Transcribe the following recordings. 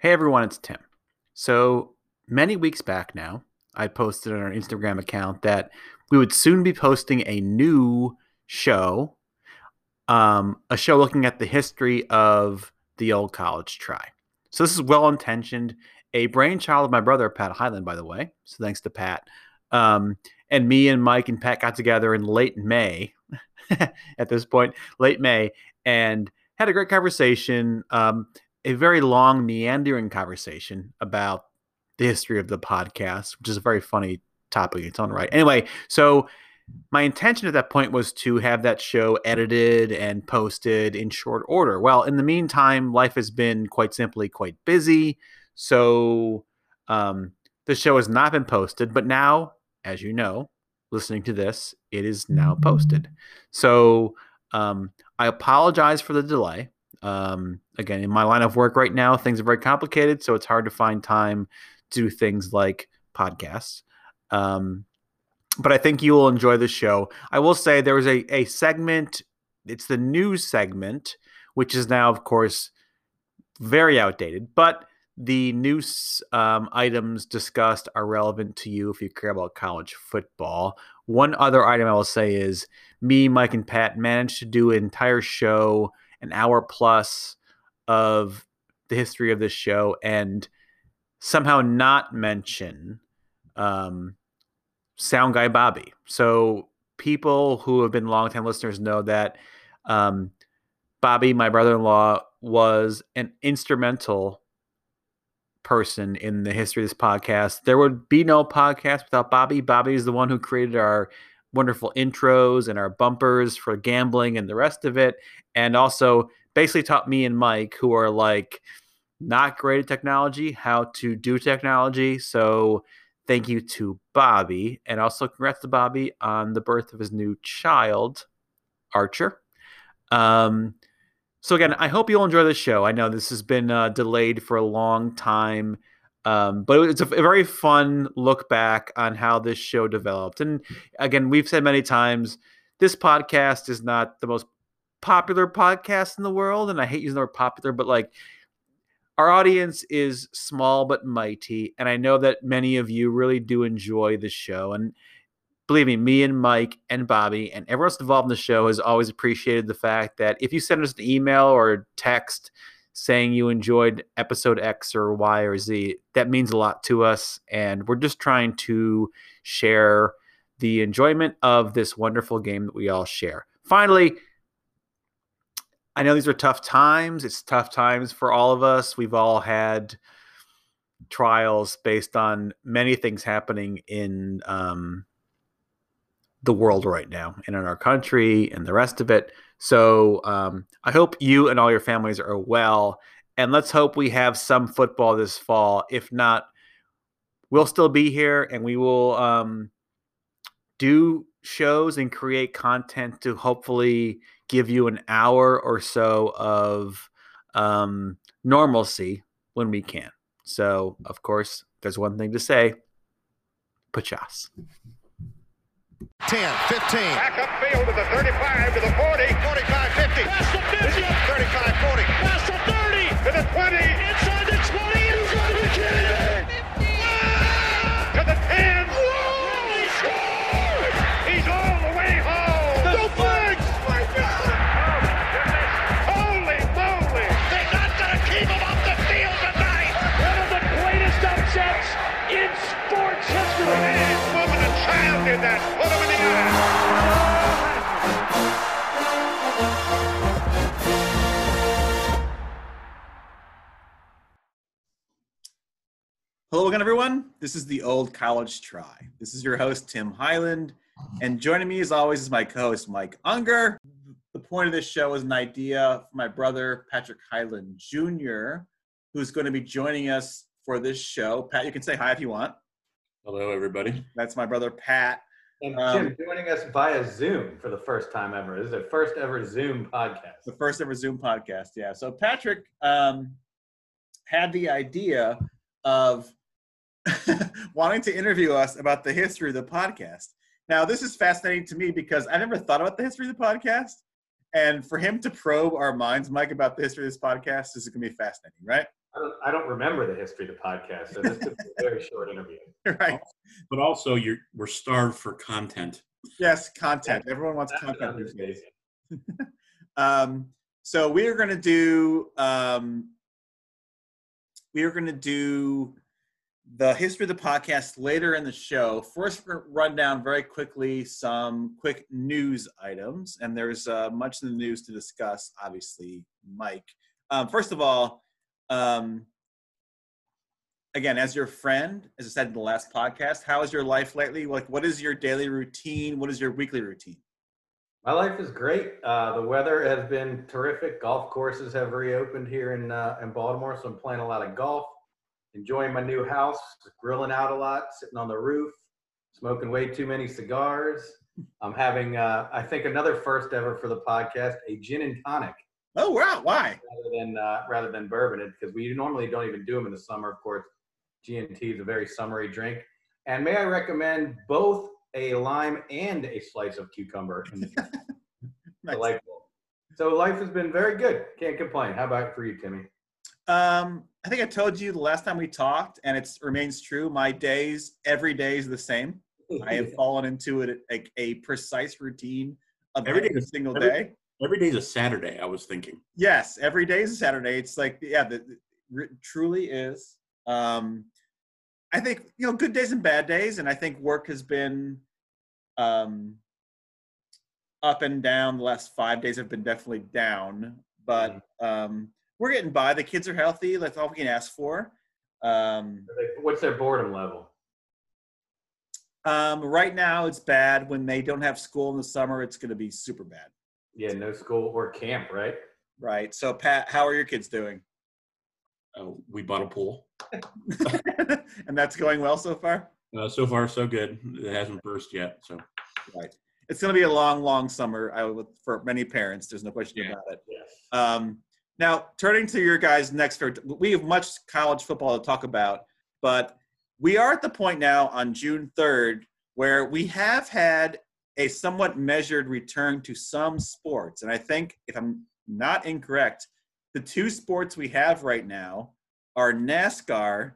Hey everyone, it's Tim. So many weeks back now, I posted on our Instagram account that we would soon be posting a new show, um, a show looking at the history of the old college try. So this is well intentioned, a brainchild of my brother Pat Highland, by the way. So thanks to Pat. Um, and me and Mike and Pat got together in late May, at this point, late May, and had a great conversation. Um, a very long, meandering conversation about the history of the podcast, which is a very funny topic in its own right. Anyway, so my intention at that point was to have that show edited and posted in short order. Well, in the meantime, life has been quite simply quite busy. So um, the show has not been posted, but now, as you know, listening to this, it is now posted. So um, I apologize for the delay. Um, again, in my line of work right now, things are very complicated, so it's hard to find time to do things like podcasts. Um, but I think you will enjoy the show. I will say there was a, a segment, it's the news segment, which is now, of course, very outdated, but the news um, items discussed are relevant to you if you care about college football. One other item I will say is me, Mike, and Pat managed to do an entire show an hour plus of the history of this show and somehow not mention um, Sound Guy Bobby. So people who have been longtime listeners know that um, Bobby, my brother-in-law, was an instrumental person in the history of this podcast. There would be no podcast without Bobby. Bobby is the one who created our wonderful intros and our bumpers for gambling and the rest of it. And also basically taught me and Mike, who are like not great at technology, how to do technology. So thank you to Bobby. And also congrats to Bobby on the birth of his new child, Archer. Um, so again, I hope you'll enjoy the show. I know this has been uh, delayed for a long time. Um, but it's a, a, very fun look back on how this show developed. And again, we've said many times this podcast is not the most popular podcast in the world. And I hate using the word popular, but like our audience is small but mighty. And I know that many of you really do enjoy the show. And believe me, me and Mike and Bobby and everyone else involved in the show has always appreciated the fact that if you send us an email or text, saying you enjoyed episode X or Y or Z. That means a lot to us. And we're just trying to share the enjoyment of this wonderful game that we all share. Finally, I know these are tough times. It's tough times for all of us. We've all had trials based on many things happening in um, the world right now and in our country and the rest of it. So um, I hope you and all your families are well. And let's hope we have some football this fall. If not, we'll still be here and we will um, do shows and create content to hopefully give you an hour or so of um, normalcy when we can. So, of course, there's one thing to say Pocase. 10, 15. Back upfield to the 35, to the 40. 45, 50. Past the 50. 35, 40. Past the 30. To the 20. This is the Old College Try. This is your host, Tim Highland. And joining me, as always, is my co host, Mike Unger. The point of this show is an idea from my brother, Patrick Highland Jr., who's going to be joining us for this show. Pat, you can say hi if you want. Hello, everybody. That's my brother, Pat. And Um, Jim joining us via Zoom for the first time ever. This is a first ever Zoom podcast. the first ever Zoom podcast. Yeah. So Patrick um, had the idea of wanting to interview us about the history of the podcast. Now, this is fascinating to me because I never thought about the history of the podcast. And for him to probe our minds, Mike, about the history of this podcast this is going to be fascinating, right? I don't, I don't remember the history of the podcast, so this could be a very short interview. right. But also, you're we're starved for content. Yes, content. Everyone wants That's content these days. Um, so we are going to do um, we are going to do the history of the podcast later in the show. First, run down very quickly some quick news items, and there's uh, much in the news to discuss. Obviously, Mike. Um, first of all, um, again, as your friend, as I said in the last podcast, how is your life lately? Like, what is your daily routine? What is your weekly routine? My life is great. Uh, the weather has been terrific. Golf courses have reopened here in uh, in Baltimore, so I'm playing a lot of golf, enjoying my new house, grilling out a lot, sitting on the roof, smoking way too many cigars. I'm having, uh, I think, another first ever for the podcast, a gin and tonic Oh wow! Why? rather than uh, rather than bourbon, it, because we normally don't even do them in the summer. Of course, G&T is a very summery drink. And may I recommend both a lime and a slice of cucumber Nice. delightful. So life has been very good. Can't complain. How about for you, Timmy? Um, I think I told you the last time we talked, and it remains true. My days, every day is the same. I have fallen into it like a precise routine of Every every, day- single day every- day. Every day's a Saturday. I was thinking. Yes, every day is a Saturday. It's like yeah, the, the- truly is. Um, I think you know good days and bad days, and I think work has been um, up and down. The last five days have been definitely down, but um, we're getting by. The kids are healthy. That's all we can ask for. Um, What's their boredom level? um, right now, it's bad. When they don't have school in the summer, it's going to be super bad. Yeah, no school or camp, right? Right. So, Pat, how are your kids doing? Uh, we bought a pool. and that's going well so far. Uh, so far, so good. It hasn't burst yet. So Right. It's going to be a long, long summer I would, for many parents. There's no question Yeah. about it. Yes. Um, now, turning to your guys' next, we have much college football to talk about, but we are at the point now on June 3rd where we have had a somewhat measured return to some sports. And I think, if I'm not incorrect, the two sports we have right now are NASCAR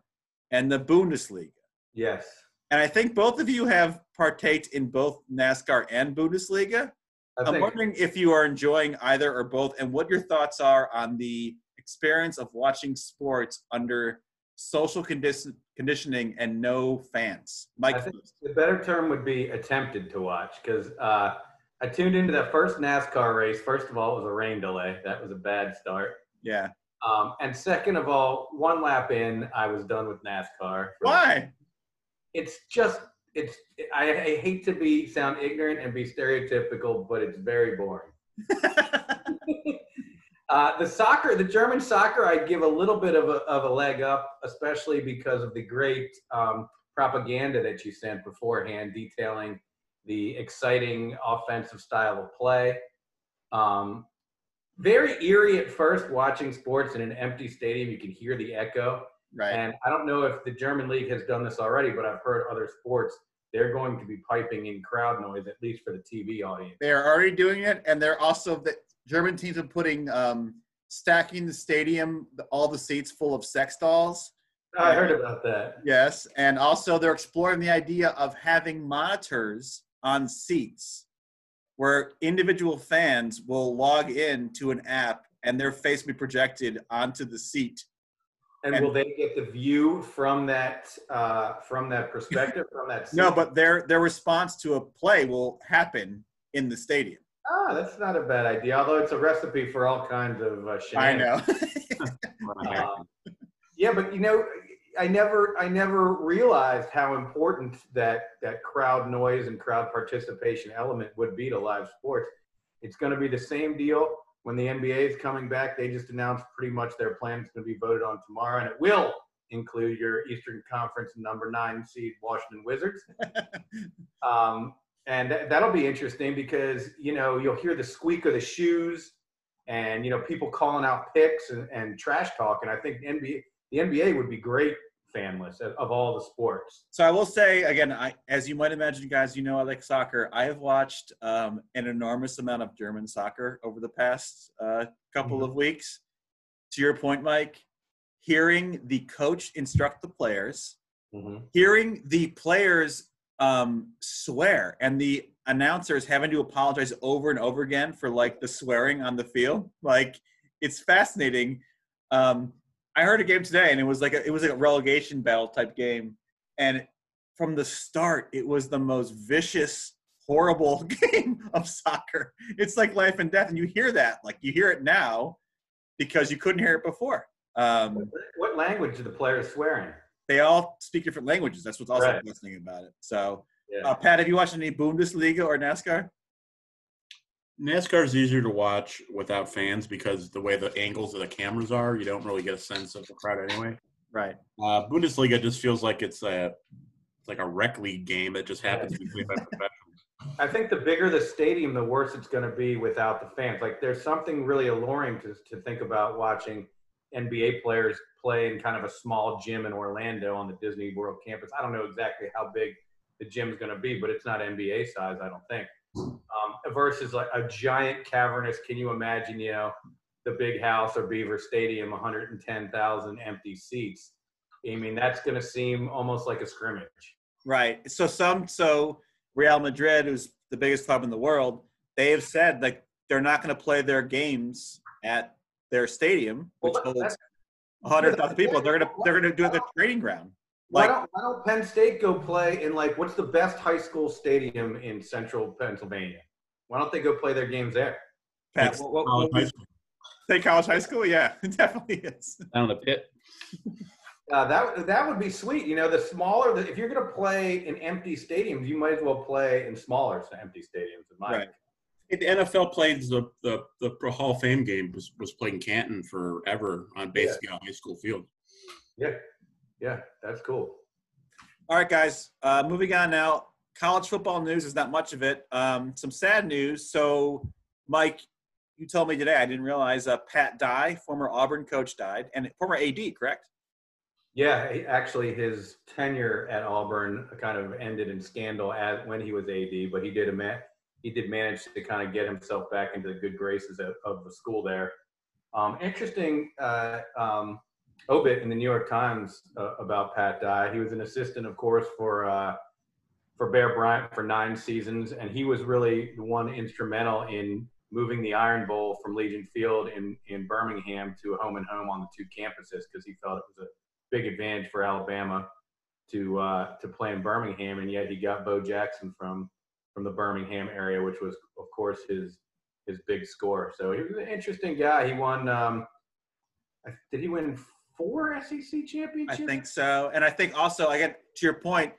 and the Bundesliga. Yes. And I think both of you have partaked in both NASCAR and Bundesliga. I'm wondering if you are enjoying either or both, and what your thoughts are on the experience of watching sports under social condi- conditioning and no fans. Mike, I think the better term would be attempted to watch because uh, I tuned into that first NASCAR race. First of all, it was a rain delay. That was a bad start. yeah. Um, and second of all, one lap in, I was done with NASCAR. Why? It's just it's. I, I hate to be sound ignorant and be stereotypical, but it's very boring. Uh, the soccer, the German soccer, I give a little bit of a, of a leg up, especially because of the great um, propaganda that you sent beforehand, detailing the exciting offensive style of play. Um, very eerie at first watching sports in an empty stadium. You can hear the echo. Right. And I don't know if the German league has done this already, but I've heard other sports, they're going to be piping in crowd noise, at least for the TV audience. They are already doing it, and they're also the German teams are putting um, stacking the stadium, all the seats full of sex dolls. I heard about that. Yes, and also they're exploring the idea of having monitors on seats where individual fans will log in to an app and their face will be projected onto the seat. And, And- will they get the view from that uh, from that perspective from that? No, but their their response to a play will happen in the stadium. ah, that's not a bad idea. Although it's a recipe for all kinds of uh, I know. Um, yeah, but you know, I never, I never realized how important that that crowd noise and crowd participation element would be to live sports. It's going to be the same deal when the NBA is coming back. They just announced pretty much their plan is going to be voted on tomorrow, and it will include your Eastern Conference number nine seed Washington Wizards. Um, and that, that'll be interesting because you know you'll hear the squeak of the shoes, and you know people calling out picks and, and trash talk. And I think the NBA, the NBA would be great fanless of, of all the sports. So I will say again, I, as you might imagine, guys, you know I like soccer. I have watched um, an enormous amount of German soccer over the past uh, couple Mhm. of weeks. To your point, Mike, hearing the coach instruct the players, Mhm. hearing the players um, swear, and the announcers having to apologize over and over again for like the swearing on the field. Like it's fascinating. Um, I heard a game today, and it was like a, it was like a relegation battle type game, and from the start, it was the most vicious, horrible game of soccer. It's like life and death, and you hear that, like you hear it now, because you couldn't hear it before. Um, What language do the players swear in? they all speak different languages. That's what's also Right. fascinating about it. So, Yeah. uh, Pat, have you watched any Bundesliga or NASCAR? NASCAR is easier to watch without fans because the way the angles of the cameras are, you don't really get a sense of the crowd anyway. Right. Uh, Bundesliga just feels like it's a it's like a rec league game that just happens to be by professionals. I think the bigger the stadium, the worse it's going to be without the fans. Like there's something really alluring to, to think about watching NBA players play in kind of a small gym in Orlando on the Disney World campus. I don't know exactly how big the gym's going to be, but it's not NBA size, I don't think. Versus like a giant cavernous, can you imagine, you know, the big house or Beaver Stadium, 110,000 empty seats. I mean, that's going to seem almost like a scrimmage. Right. So some so Real Madrid, who's the biggest club in the world, they have said like they're not going to play their games at their stadium, which Well, holds hundred thousand people. They're gonna they're gonna do it the training ground. Why don't, why don't Penn State go play in like what's the best high school stadium in central Pennsylvania? Why don't they go play their games there? Pat, Like what, what, college what high would- school. State College High School? Yeah, it definitely is. Down the pit. Uh, that that would be sweet. You know, the smaller, the, if you're going to play in empty stadiums, you might as well play in smaller empty stadiums. In my Right. The NFL played the, the the Hall of Fame game was was played in Canton forever on basically a high school field. yeah, yeah, that's cool. All right, guys. Uh, moving on now. College football news is not much of it. Um, some sad news. So, Mike, you told me today. I didn't realize uh, Pat Dye, former Auburn coach, died, and former AD, correct? Yeah, actually, his tenure at Auburn kind of ended in scandal as when he was AD, but he did a he did manage to kind of get himself back into the good graces of, of the school there. Um, interesting uh, um, obit in the New York Times uh, about Pat Dye. He was an assistant, of course, for uh, for Bear Bryant for nine seasons, and he was really the one instrumental in moving the Iron Bowl from Legion Field in in Birmingham to a home and home on the two campuses because he felt it was a big advantage for Alabama to uh, to play in Birmingham, and yet he got Bo Jackson from from the Birmingham area, which was of course his his big score. So he was an interesting guy. He won. Um, did he win four SEC championships? I think so. And I think also, again, to your point,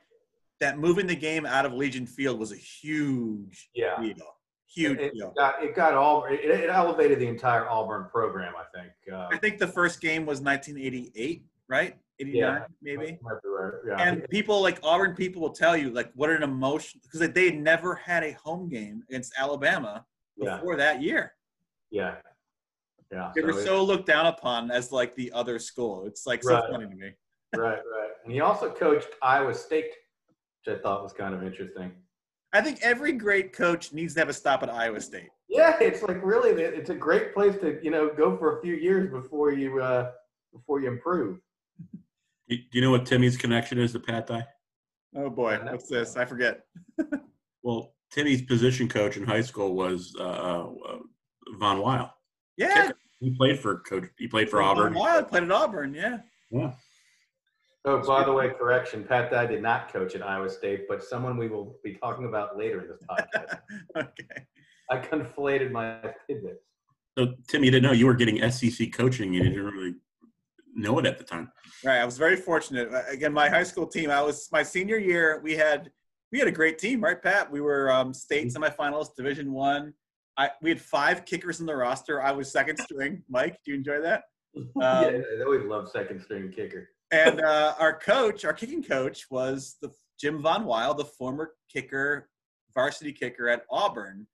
that moving the game out of Legion Field was a huge Yeah. deal. Huge It, deal. it got it got all it, it elevated the entire Auburn program. I think. Uh, I think the first game was 1988, right? 89, Yeah. maybe. right. Yeah. And people like Auburn people will tell you like what an emotion because they, they had never had a home game against Alabama yeah. before that year. Yeah. Yeah. They were so looked down upon as like the other school. It's like so funny to me. right, right. And he also coached Iowa State, which I thought was kind of interesting. I think every great coach needs to have a stop at Iowa State. Yeah, it's like really, it's a great place to you know go for a few years before you uh, before you improve. Do do you know what Timmy's connection is to Pat Dye? Oh boy, what's this? I forget. Well, Timmy's position coach in high school was uh, uh, Von Weil. Yeah, He played for coach. He played for Auburn. Wild played at Auburn. Yeah. Yeah. Oh, by the way, correction: Pat Dye did not coach at Iowa State, but someone we will be talking about later in this podcast. okay. I conflated my tidbits. So Timmy, you didn't know you were getting SEC coaching. You didn't really know it at the time. Right. I was very fortunate. Again, my high school team. I was my senior year. We had we had a great team, right, Pat? We were um, state semifinals, Division One. I we had five kickers in the roster. I was second string. Mike, do you enjoy that? yeah, they always love second string kicker. And uh, our coach, our kicking coach, was the Jim Von Weil, the former kicker, varsity kicker at Auburn.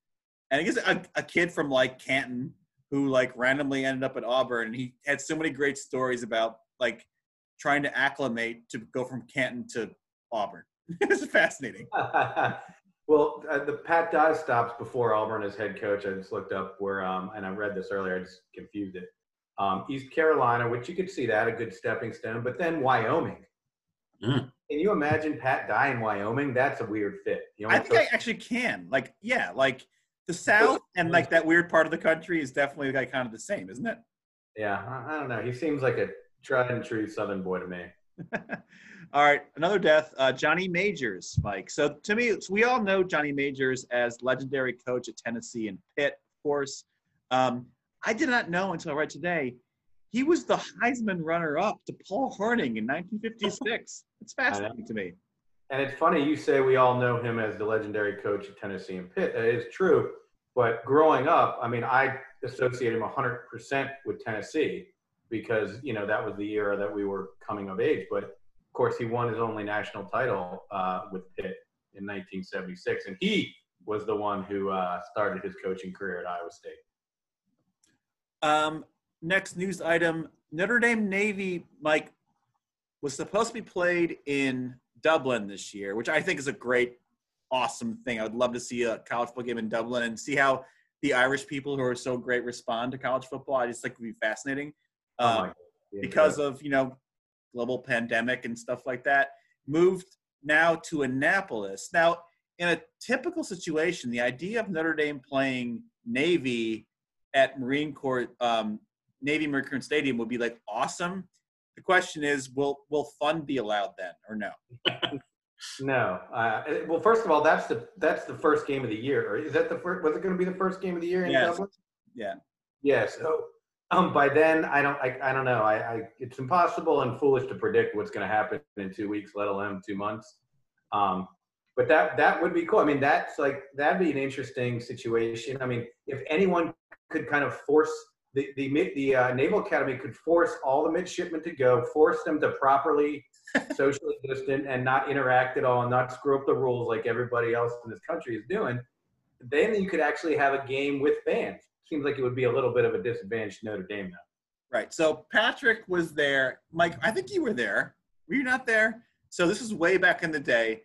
And he's a, a kid from like Canton who like randomly ended up at Auburn, and he had so many great stories about like trying to acclimate to go from Canton to Auburn. it's fascinating. well, uh, the Pat Dye stops before Auburn as head coach. I just looked up where, um, and I read this earlier. I just confused it. Um, East Carolina, which you could see that a good stepping stone, but then Wyoming. Mm. Can you imagine Pat Dye in Wyoming? That's a weird fit. You know, I think I actually can. Like, yeah, like the South and like that weird part of the country is definitely like kind of the same, isn't it? yeah, I, I don't know. He seems like a tried and true Southern boy to me. all right, another death, uh, Johnny Majors, Mike. So to me, so we all know Johnny Majors as legendary coach at Tennessee and Pitt, of course. Um, I did not know until I read today he was the Heisman runner-up to Paul Hornung in 1956. It's fascinating to me. And it's funny you say we all know him as the legendary coach at Tennessee and Pitt. It's true. But growing up, I mean, I associate him 100% with Tennessee because, you know, that was the era that we were coming of age. But of course, he won his only national title uh, with Pitt in 1976. And he was the one who uh, started his coaching career at Iowa State. Um, next news item: Notre Dame Navy, Mike, was supposed to be played in Dublin this year, which I think is a great, awesome thing. I would love to see a college football game in Dublin and see how the Irish people who are so great respond to college football. I just think it would be fascinating. Oh Um, my God. Yeah, because of you know global pandemic and stuff like that moved now to annapolis now in a typical situation the idea of notre dame playing navy at marine corps um, navy marine corps stadium would be like awesome the question is will will fun be allowed then or no No. Uh, well, first of all, that's the that's the first game of the year. Or Is that the first? Was it going to be the first game of the year in Yes. Dublin? yeah Yeah. So um, by then, I don't. I, I don't know. I, I it's impossible and foolish to predict what's going to happen in two weeks, let alone two months. Um, but that that would be cool. I mean, that's like that'd be an interesting situation. I mean, if anyone could kind of force the the the uh, Naval Academy could force all the midshipmen to go, force them to properly socially distant and not interact at all, and not screw up the rules like everybody else in this country is doing, then you could actually have a game with fans. Seems like it would be a little bit of a disadvantage to Notre Dame though. Right. So Patrick was there. Mike, I think you were there. Were you not there? So this is way back in the day.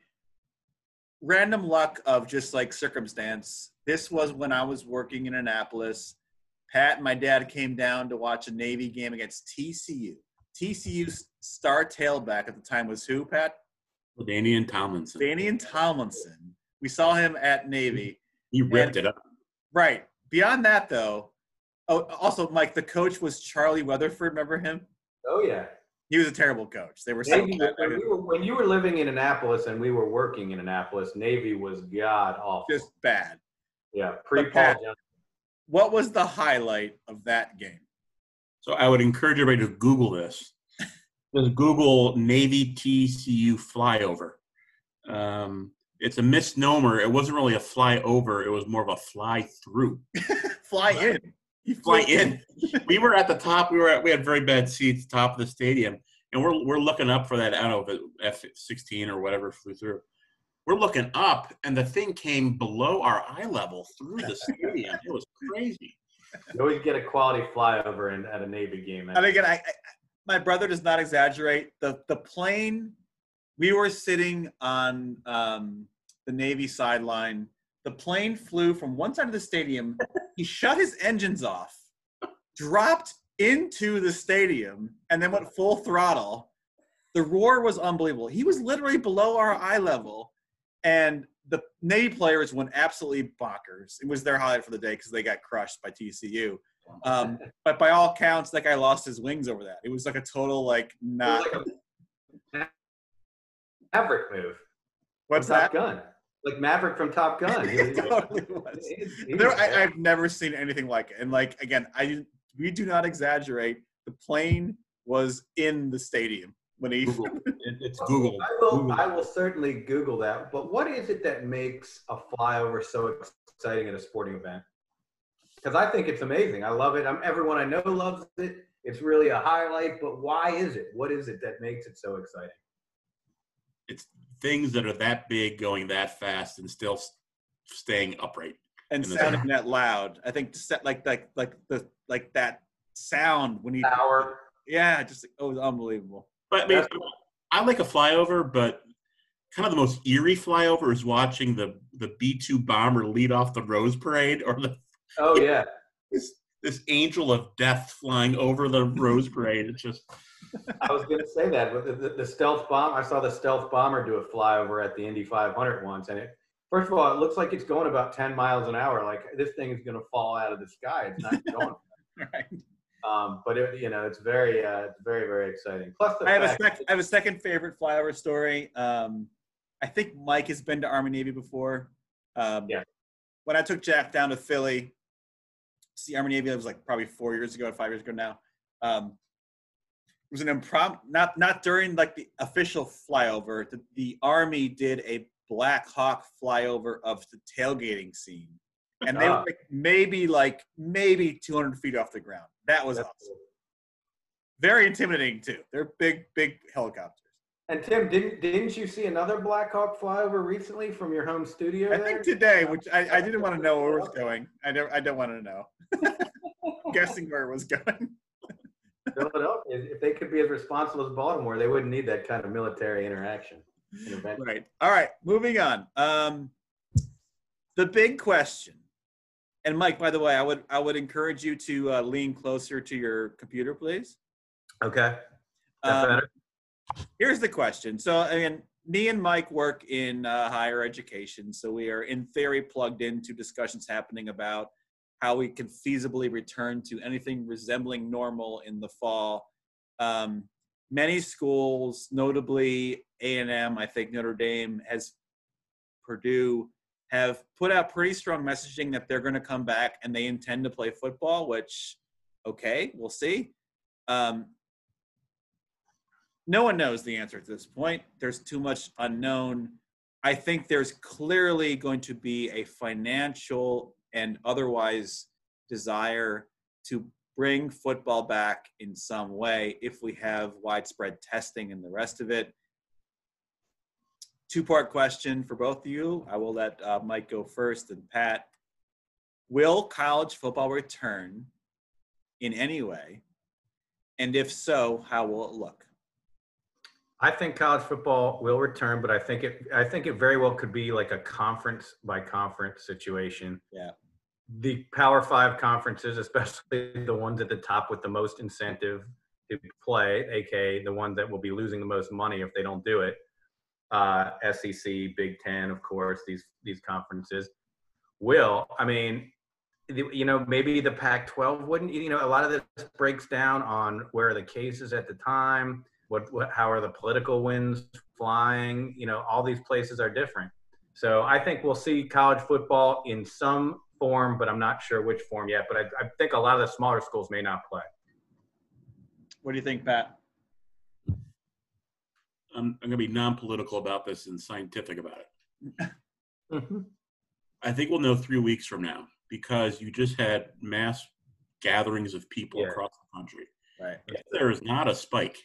Random luck of just like circumstance. This was when I was working in Annapolis. Pat and my dad came down to watch a Navy game against TCU. TCU's star tailback at the time was who, Pat? Danian Tomlinson. Danian Tomlinson. We saw him at Navy. He ripped And- it up. Right. Beyond that, though, oh, also, Mike, the coach was Charlie Weatherford. Remember him? Oh yeah. He was a terrible coach. They were so Navy, bad. when, we were, when you were living in Annapolis and we were working in Annapolis, Navy was god awful. just bad. yeah, pre Paul Johnson. What was the highlight of that game? So I would encourage everybody to Google this. Just Google Navy TCU flyover. Um, it's a misnomer. It wasn't really a flyover. It was more of a fly through. Fly in. You Fly in. We were at the top. We were at, we had very bad seats, top of the stadium, and we're we're looking up for that. I don't know if it F sixteen or whatever flew through. We're looking up, and the thing came below our eye level through the stadium. It was crazy. You always get a quality flyover in, at a Navy game. And again, I, I, my brother does not exaggerate. The the plane, we were sitting on um, the Navy sideline. The plane flew from one side of the stadium. he shut his engines off, dropped into the stadium, and then went full throttle. The roar was unbelievable. He was literally below our eye level, and the Navy players went absolutely bonkers. It was their highlight for the day because they got crushed by TCU. Um, but by all counts, that guy lost his wings over that. It was like a total like not. like a Maverick move. What's Top that? Gun. Like Maverick from Top Gun. It totally was. he- he There, I. I've never seen anything like it. And like again, I we do not exaggerate. The plane was in the stadium when he. Google. It, it's Google. I will, Google. I will certainly Google that. But what is it that makes a flyover so exciting at a sporting event? Because I think it's amazing. I love it. I'm, everyone I know loves it. It's really a highlight. But why is it? What is it that makes it so exciting? It's things that are that big, going that fast, and still staying upright. and in the- sounding that loud. I think set like like like the like that sound when he. Power. Yeah, just oh, it was unbelievable. But I mean, That's- I like a flyover, but kind of the most eerie flyover is watching the the B two bomber lead off the Rose Parade, or the Oh yeah. this, this angel of death flying over the Rose Parade. It's just I was going to say that with the, the, the stealth bomb. I saw the stealth bomber do a flyover at the Indy 500 once, and it. First of all, it looks like it's going about 10 miles an hour. Like this thing is going to fall out of the sky. It's not going. Right. Um, but it, you know, it's very, uh, it's very, very exciting. Plus, the I have a sec- I have a second favorite flyover story. Um, I think Mike has been to Army Navy before. Um, Yeah. When I took Jack down to Philly, to see Army Navy, it was like probably four years ago, five years ago now. Um, it was an impromptu, not not during like the official flyover. The, the Army did a Black Hawk flyover of the tailgating scene, and they Ah. were like maybe like maybe 200 feet off the ground. That was awesome. Very intimidating too. They're big, big helicopters. And Tim, didn't didn't you see another Black Hawk flyover recently from your home studio? I there? think today, which I, I didn't want to know where it was going. I don't I don't want to know. Guessing where it was going. Philadelphia, if they could be as responsible as Baltimore, they wouldn't need that kind of military interaction. Right. All right. Moving on. Um, the big question, and Mike, by the way, I would I would encourage you to uh, lean closer to your computer, please. Okay. Um, better? here's the question. So, I mean, me and Mike work in uh, higher education, so we are in theory plugged into discussions happening about how we can feasibly return to anything resembling normal in the fall. Um, many schools, notably A and M, I think Notre Dame has Purdue have put out pretty strong messaging that they're going to come back and they intend to play football. Which, okay, we'll see. Um, no one knows the answer at this point. There's too much unknown. I think there's clearly going to be a financial and otherwise desire to bring football back in some way if we have widespread testing and the rest of it. Two part question for both of you. I will let uh, Mike go first and Pat. Will college football return in any way? And if so, how will it look? I think college football will return, but I think it I think it very well could be like a conference by conference situation. Yeah. The Power Five conferences, especially the ones at the top with the most incentive to play, aka the ones that will be losing the most money if they don't do it. Uh, SEC, Big Ten, of course, these these conferences will. I mean, you know, maybe the Pac-12 wouldn't. You know, a lot of this breaks down on where are the cases at the time what, what how are the political winds flying you know all these places are different so i think we'll see college football in some form but i'm not sure which form yet but i, I think a lot of the smaller schools may not play What do you think, Pat? I'm, I'm going to be non-political about this and scientific about it. Mm-hmm. I think we'll know three weeks from now because you just had mass gatherings of people Yeah. across the country. Right. If there is not a spike,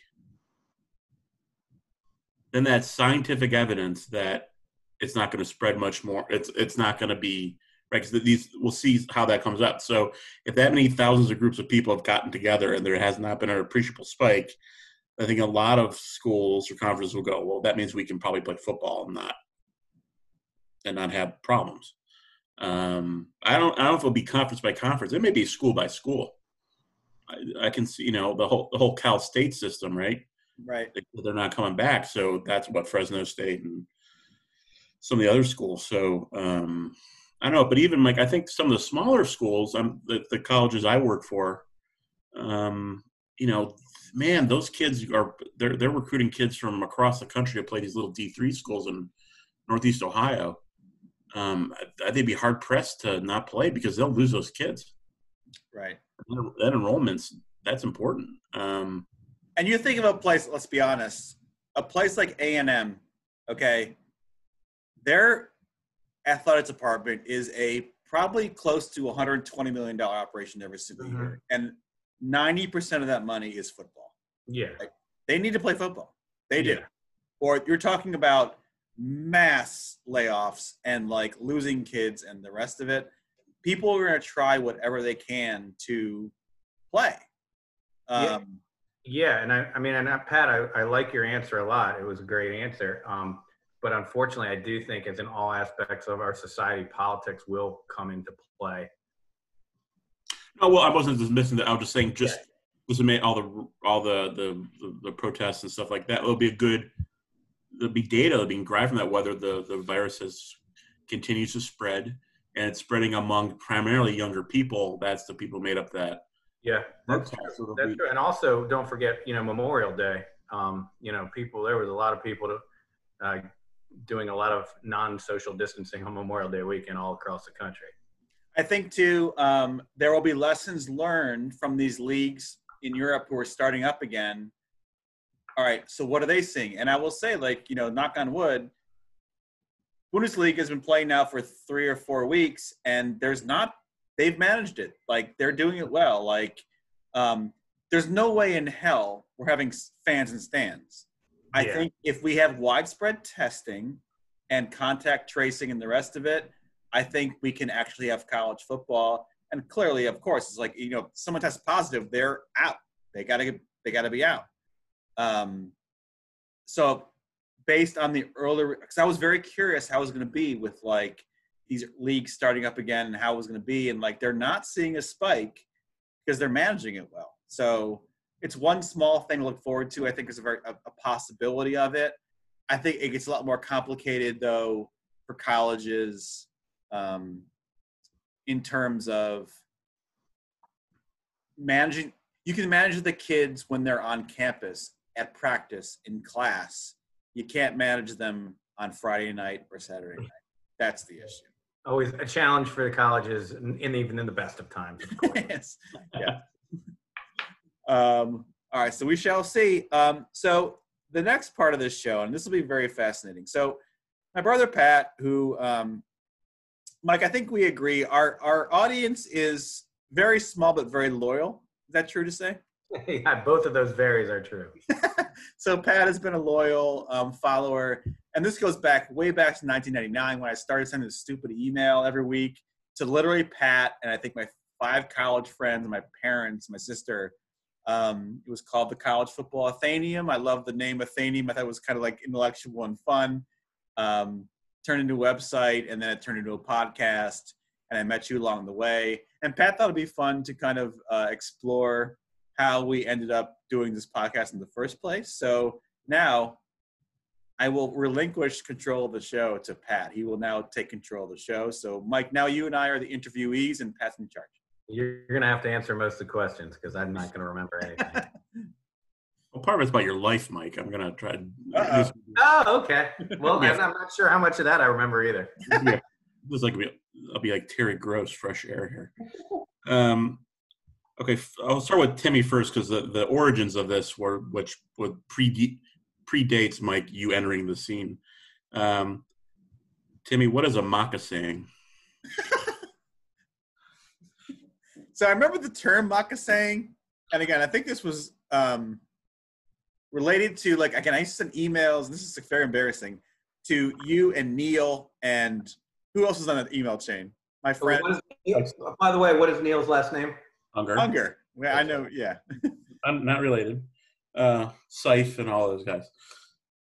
then that's scientific evidence that it's not going to spread much more. It's it's not going to be right because these we'll see how that comes up. So if that many thousands of groups of people have gotten together and there has not been an appreciable spike, I think a lot of schools or conferences will go, well, that means we can probably play football and not and not have problems. Um, I don't I don't know if it'll be conference by conference. It may be school by school. I, I can see, you know, the whole the whole Cal State system, right? Right. They- They're not coming back, so that's what Fresno State and some of the other schools. So um, I don't know, but even like I think some of the smaller schools, um, the, the colleges I work for, um, you know, man, those kids are they're they're recruiting kids from across the country to play these little D three schools in Northeast Ohio. Um, I, they'd be hard pressed to not play because they'll lose those kids. Right. That enrollment's that's important. Um, And you think of a place, let's be honest, a place like A&M, okay, their athletics department is a probably close to $120 million operation every single Mhm. year. And 90% of that money is football. yeah They need to play football. They do. Yeah. Or you're talking about mass layoffs and like losing kids and the rest of it. People are going to try whatever they can to play. Yeah. Um, Yeah, and I, I mean, and uh, Pat, I, I like your answer a lot. It was a great answer. Um, but unfortunately, I do think, as in all aspects of our society, politics will come into play. Oh well, I wasn't dismissing that. I was just saying, just just to make all the all the, the the the protests and stuff like that. It'll be a good. There'll be data being derived from that whether the the virus has continues to spread and it's spreading among primarily younger people. That's the people made up that. Yeah, that's true. It'll That's be- true. And also, don't forget, you know, Memorial Day. Um, you know, people. There was a lot of people to, uh, doing a lot of non-social distancing on Memorial Day weekend all across the country. I think too, um, there will be lessons learned from these leagues in Europe who are starting up again. All right, so what are they seeing? And I will say, like you know, knock on wood, Bundesliga has been playing now for three or four weeks, and there's not. They've managed it. Like they're doing it well. Like um, there's no way in hell we're having fans and stands. I Yeah. think if we have widespread testing and contact tracing and the rest of it, I think we can actually have college football. And clearly, of course, it's like you know, someone tests positive, they're out. They gotta they gotta be out. Um, so based on the earlier, because I was very curious how it was to be with like these leagues starting up again and how it was to be, and like they're not seeing a spike because they're managing it well. So it's one small thing to look forward to. I think is a very a, a possibility of it. I think it gets a lot more complicated though for colleges um, in terms of managing. You can manage the kids when they're on campus at practice in class. You can't manage them on Friday night or Saturday night. That's the issue. Always a challenge for the colleges, and, and even in the best of times. Of course. yes. Yeah. Um, all right, so we shall see. Um, so the next part of this show, and this will be very fascinating. So my brother Pat, who um, Mike, I think we agree. Our our audience is very small but very loyal. Is that true to say? yeah, both of those varies are true. so Pat has been a loyal um, follower, and this goes back way back to 1999 when I started sending this stupid email every week to literally Pat and I think my five college friends, my parents, my sister. Um, it was called the College Football Athenium. I love the name Athenium. I thought it was kind of like intellectual and fun. Um, turned into a website, and then it turned into a podcast. And I met you along the way. And Pat thought it'd be fun to kind of uh, explore how we ended up doing this podcast in the first place. So now I will relinquish control of the show to Pat. He will now take control of the show. So, Mike, now you and I are the interviewees, and Pat's in charge. You're going to have to answer most of the questions because I'm not going to remember anything. Well, part of it's about your life, Mike. I'm gonna try. to Uh-oh. oh, okay. Well, Yeah. I'm I'm not sure how much of that I remember either. This is like I'll be like Terry Gross, fresh air here. Um, okay, I'll start with Timmy first because the, the origins of this were which would pre predates Mike you entering the scene. Um, Timmy, what is a maca saying? So I remember the term makasang, and again, I think this was um, related to like again, I sent emails, and this is very embarrassing to you and Neil and who else was on that email chain? My friend What is, by the way, what is Neil's last name? Unger. Unger. Yeah, I know. Yeah. I'm not related. Uh, Scythe and all those guys.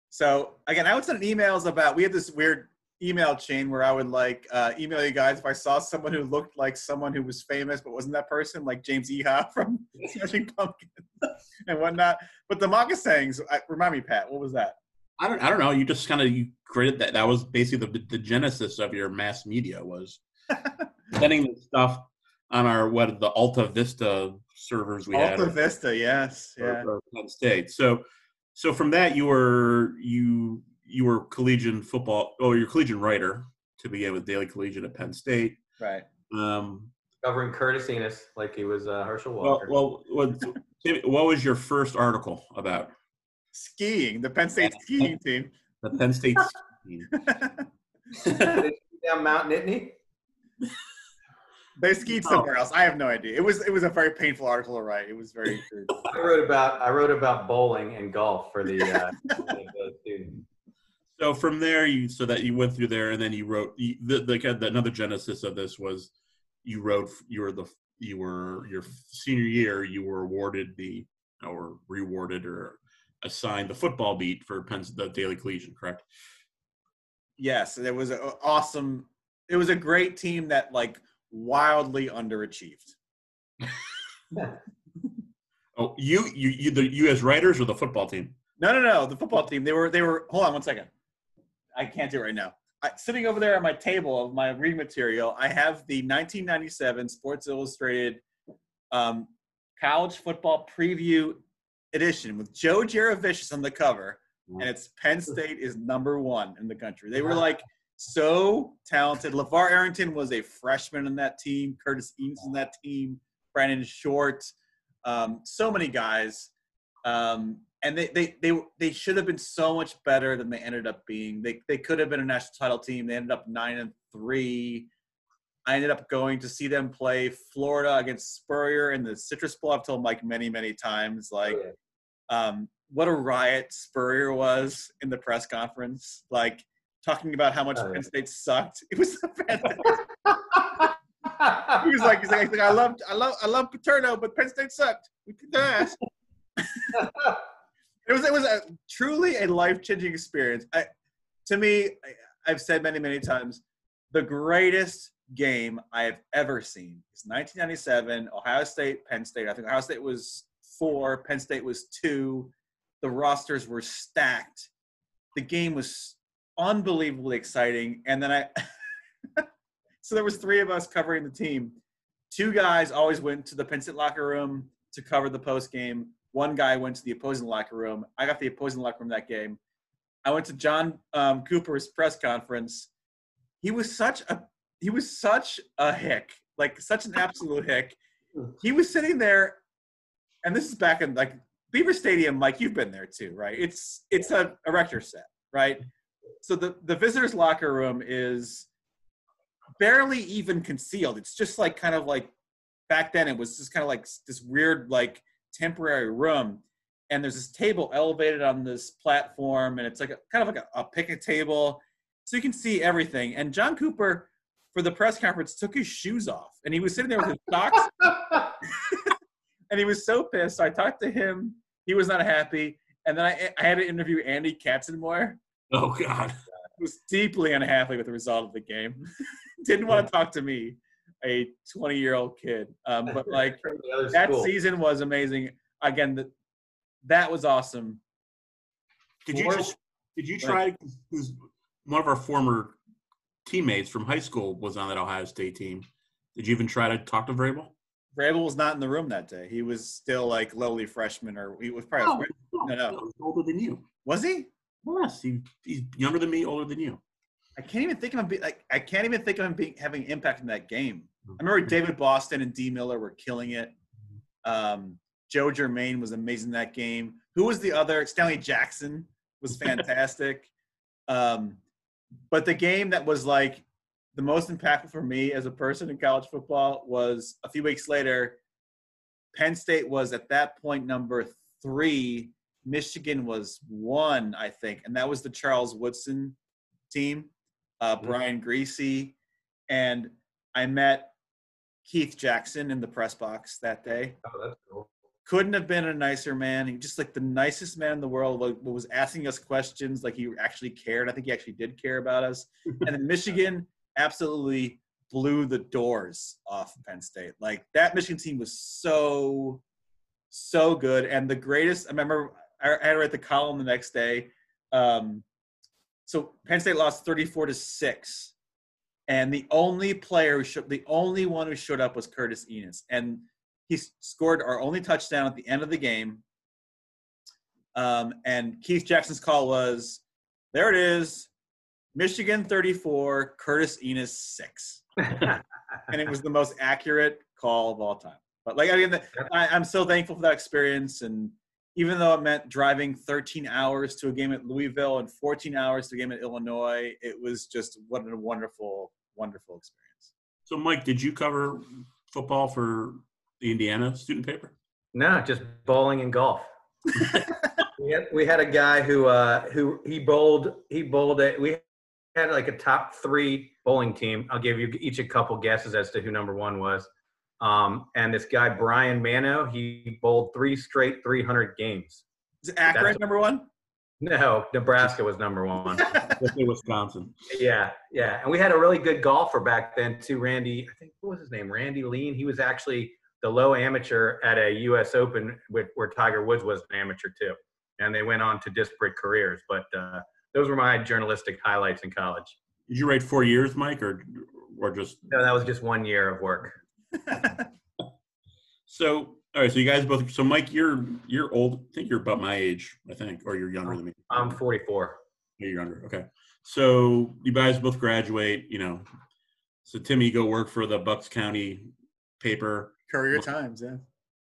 So again, I would send emails about. We had this weird email chain where I would like uh, email you guys if I saw someone who looked like someone who was famous but wasn't that person, like James Iha from Smashing Pumpkins and whatnot. But the moccasings, I, remind me, Pat, what was that? I don't. I don't know. You just kind of you created that. That was basically the the genesis of your mass media was sending the stuff on our what the Alta Vista servers we had. Alta Vista, yes, yeah. State. So, so from that you were you you were collegiate football. Oh, you're collegiate writer to begin with Daily Collegian at Penn State. Right. Um, Covering Curtis Enis like he was uh, Herschel well, Walker. well, what, what was your first article about Skiing, the Penn State skiing team. the Penn State? team? down Mount Nittany. they skied somewhere else. I have no idea. It was it was a very painful article to write. It was very I wrote about I wrote about bowling and golf for the, uh, the students. So from there, you so that you went through there, and then you wrote you, the, the, the another genesis of this was you wrote you were the you were your senior year you were awarded the or rewarded or assigned the football beat for Penn the Daily Collegian, correct? yes. It was an awesome. It was a great team that like wildly underachieved. Oh, you, you, you, the you as writers or the football team? No, no, no. The football team. They were. They were. Hold on one second. I can't do it right now. I, sitting over there at my table of my reading material, I have the 1997 Sports Illustrated um, college football preview edition with Joe Jurevicius on the cover, and it's Penn State is number one in the country. They were like so talented. LaVar Arrington was a freshman in that team. Curtis Enis in that team. Brandon Short. Um, so many guys. Um, and they, they they they should have been so much better than they ended up being. They they could have been a national title team. They ended up nine and three. I ended up going to see them play Florida against Spurrier in the Citrus Bowl. I've told Mike many many times like um, what a riot Spurrier was in the press conference, like talking about how much Oh. Penn State sucked. It was fantastic. he was like, he's like, I love, I love, I love Paterno, but Penn State sucked. We kicked their ass. it was, it was a, truly a life changing experience. I, to me, I, I've said many, many times, the greatest game I have ever seen is 1997, Ohio State, Penn State. I think Ohio State was four, Penn State was two. The rosters were stacked. The game was unbelievably exciting. And then I, so there was three of us covering the team. Two guys always went to the Penn State locker room to cover the post game. One guy went to the opposing locker room. I got the opposing locker room that game. I went to John um, Cooper's press conference. He was such a he was such a hick, like such an absolute hick. He was sitting there, and this is back in like Beaver Stadium. Mike, you've been there too, right? It's it's a erector set, right? So the the visitors' locker room is barely even concealed. It's just like kind of like back then it was just kind of like this weird like temporary room and there's this table elevated on this platform and it's like a kind of like a, a picnic table. So you can see everything. And john cooper for the press conference took his shoes off and he was sitting there with his socks. And he was so pissed. I talked to him. He was not happy. And then i, I had to interview andy katzenmoyer Oh God. who was deeply unhappy with the result of the game. Didn't want to talk to me a 20 year old kid um, but like From the other that school. season was amazing. Again, the, that was awesome. Did you just did you try? Because one of our former teammates from high school was on that Ohio State team. Did you even try to talk to Vrabel? Vrabel was not in the room that day. He was still like lowly freshman, or he was probably No, no. he's older than you. was he? Yes, he, he's younger than me, older than you. I can't even think of him. Be, like I can't even think of him being having impact in that game. I remember David Boston and Dee Miller were killing it. Um, Joe Germaine was amazing in that game. Who was the other? Stanley Jackson was fantastic. um, but the game that was like the most impactful for me as a person in college football was a few weeks later. Penn State was at that point number three. Michigan was one, I think, and that was the Charles Woodson team, uh, Brian Griese, and I met Keith Jackson in the press box that day. Oh, that's cool. Couldn't have been a nicer man. He just like the nicest man in the world. Like, was asking us questions like he actually cared. I think he actually did care about us. and then Michigan absolutely blew the doors off Penn State. Like that Michigan team was so, so good. And the greatest. I remember I I had to write the column the next day. Um, so Penn State lost thirty-four to six, and the only player who showed, the only one who showed up was Curtis Enis, and he scored our only touchdown at the end of the game. Um, and Keith Jackson's call was, "There it is, Michigan 34, Curtis Enis six," and it was the most accurate call of all time. But like I mean, the- I, I'm so thankful for that experience, and even though it meant driving 13 hours to a game at Louisville and 14 hours to a game at Illinois, it was just what a wonderful, wonderful experience. So, Mike, did you cover football for the Indiana student paper? No, just bowling and golf. we, had, we had a guy who uh, who he bowled he bowled it. We had like a top three bowling team. I'll give you each a couple guesses as to who number one was. Um, and this guy Brian Mano, he bowled three straight 300 games. Is Akron That's- number one? No, Nebraska was number one. Wisconsin. yeah, yeah. And we had a really good golfer back then too, Randy. I think what was his name? Randy Leen. He was actually the low amateur at a U.S. Open with, where Tiger Woods was an amateur too, and they went on to disparate careers. But uh, those were my journalistic highlights in college. Did you write four years, Mike, or or just No, that was just one year of work. So? All right, so you guys both. So Mike, you're you're old. I think you're about my age. I think, or you're younger than me. I'm 44. You're younger. Okay. So you guys both graduate. You know. So Timmy, go work for the Bucks County paper. Courier Times, yeah.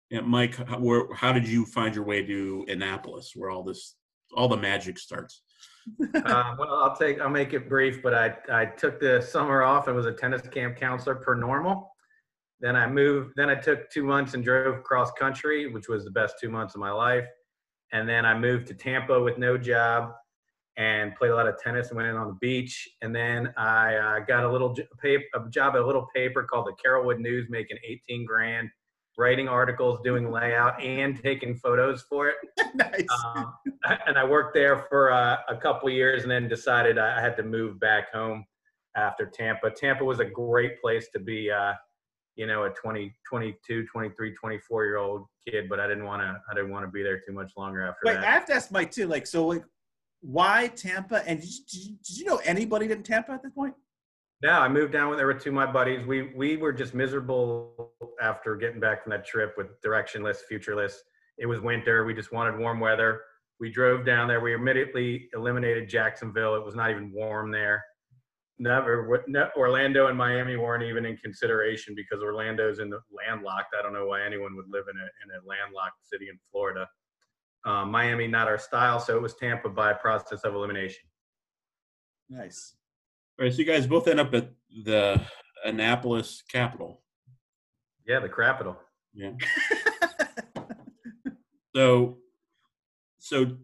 Yeah, Mike, how, where, how did you find your way to Annapolis, where all this, all the magic starts? uh, well, I'll take. I'll make it brief. But I I took the summer off and was a tennis camp counselor per normal. Then I moved. Then I took two months and drove cross country, which was the best two months of my life. And then I moved to Tampa with no job and played a lot of tennis and went in on the beach. And then I uh, got a little j- paper, a job at a little paper called the Carrollwood News, making 18 grand, writing articles, doing layout, and taking photos for it. nice. Um, and I worked there for uh, a couple years and then decided I had to move back home after Tampa. Tampa was a great place to be, uh, you know, a 20, 22, 23, 24 year old kid, but I didn't want to, I didn't want to be there too much longer after Wait, I have to ask Mike too. Like, so like, why Tampa? And did you, did you, did you know anybody in Tampa at this point? No, I moved down with there were two of my buddies. We we were just miserable after getting back from that trip with directionless, futureless. It was winter. We just wanted warm weather. We drove down there. We immediately eliminated Jacksonville. It was not even warm there. Never no, Orlando and Miami weren't even in consideration because Orlando's in the landlocked. I don't know why anyone would live in a in a landlocked city in Florida. Um, Miami not our style, so it was Tampa by process of elimination. Nice. All right, so you guys both end up at the Annapolis Capitol. Yeah, the capital. Yeah. So, so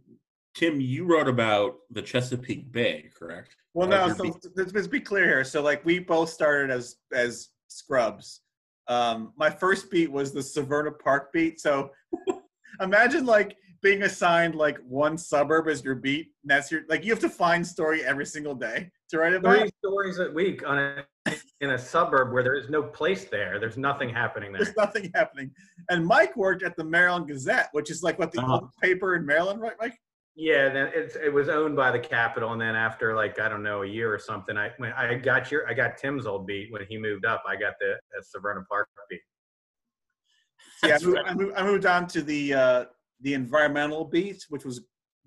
Tim, you wrote about the Chesapeake Bay, correct? Well, no. So your let's, let's be clear here. So like, we both started as as scrubs. Um, my first beat was the Severna Park beat. So imagine like being assigned like one suburb as your beat. And that's your like you have to find story every single day to write about. three stories a week on a in a suburb where there is no place there. There's nothing happening there. There's nothing happening. And Mike worked at the Maryland Gazette, which is like what the Uh-huh. oldest paper in Maryland, right, Mike? Yeah, then it's it was owned by the Capitol, and then after like I don't know a year or something, I when I got your I got Tim's old beat when he moved up. I got the, the Severna Park beat. Yeah, I moved. I moved, I moved on to the uh, the environmental beat, which was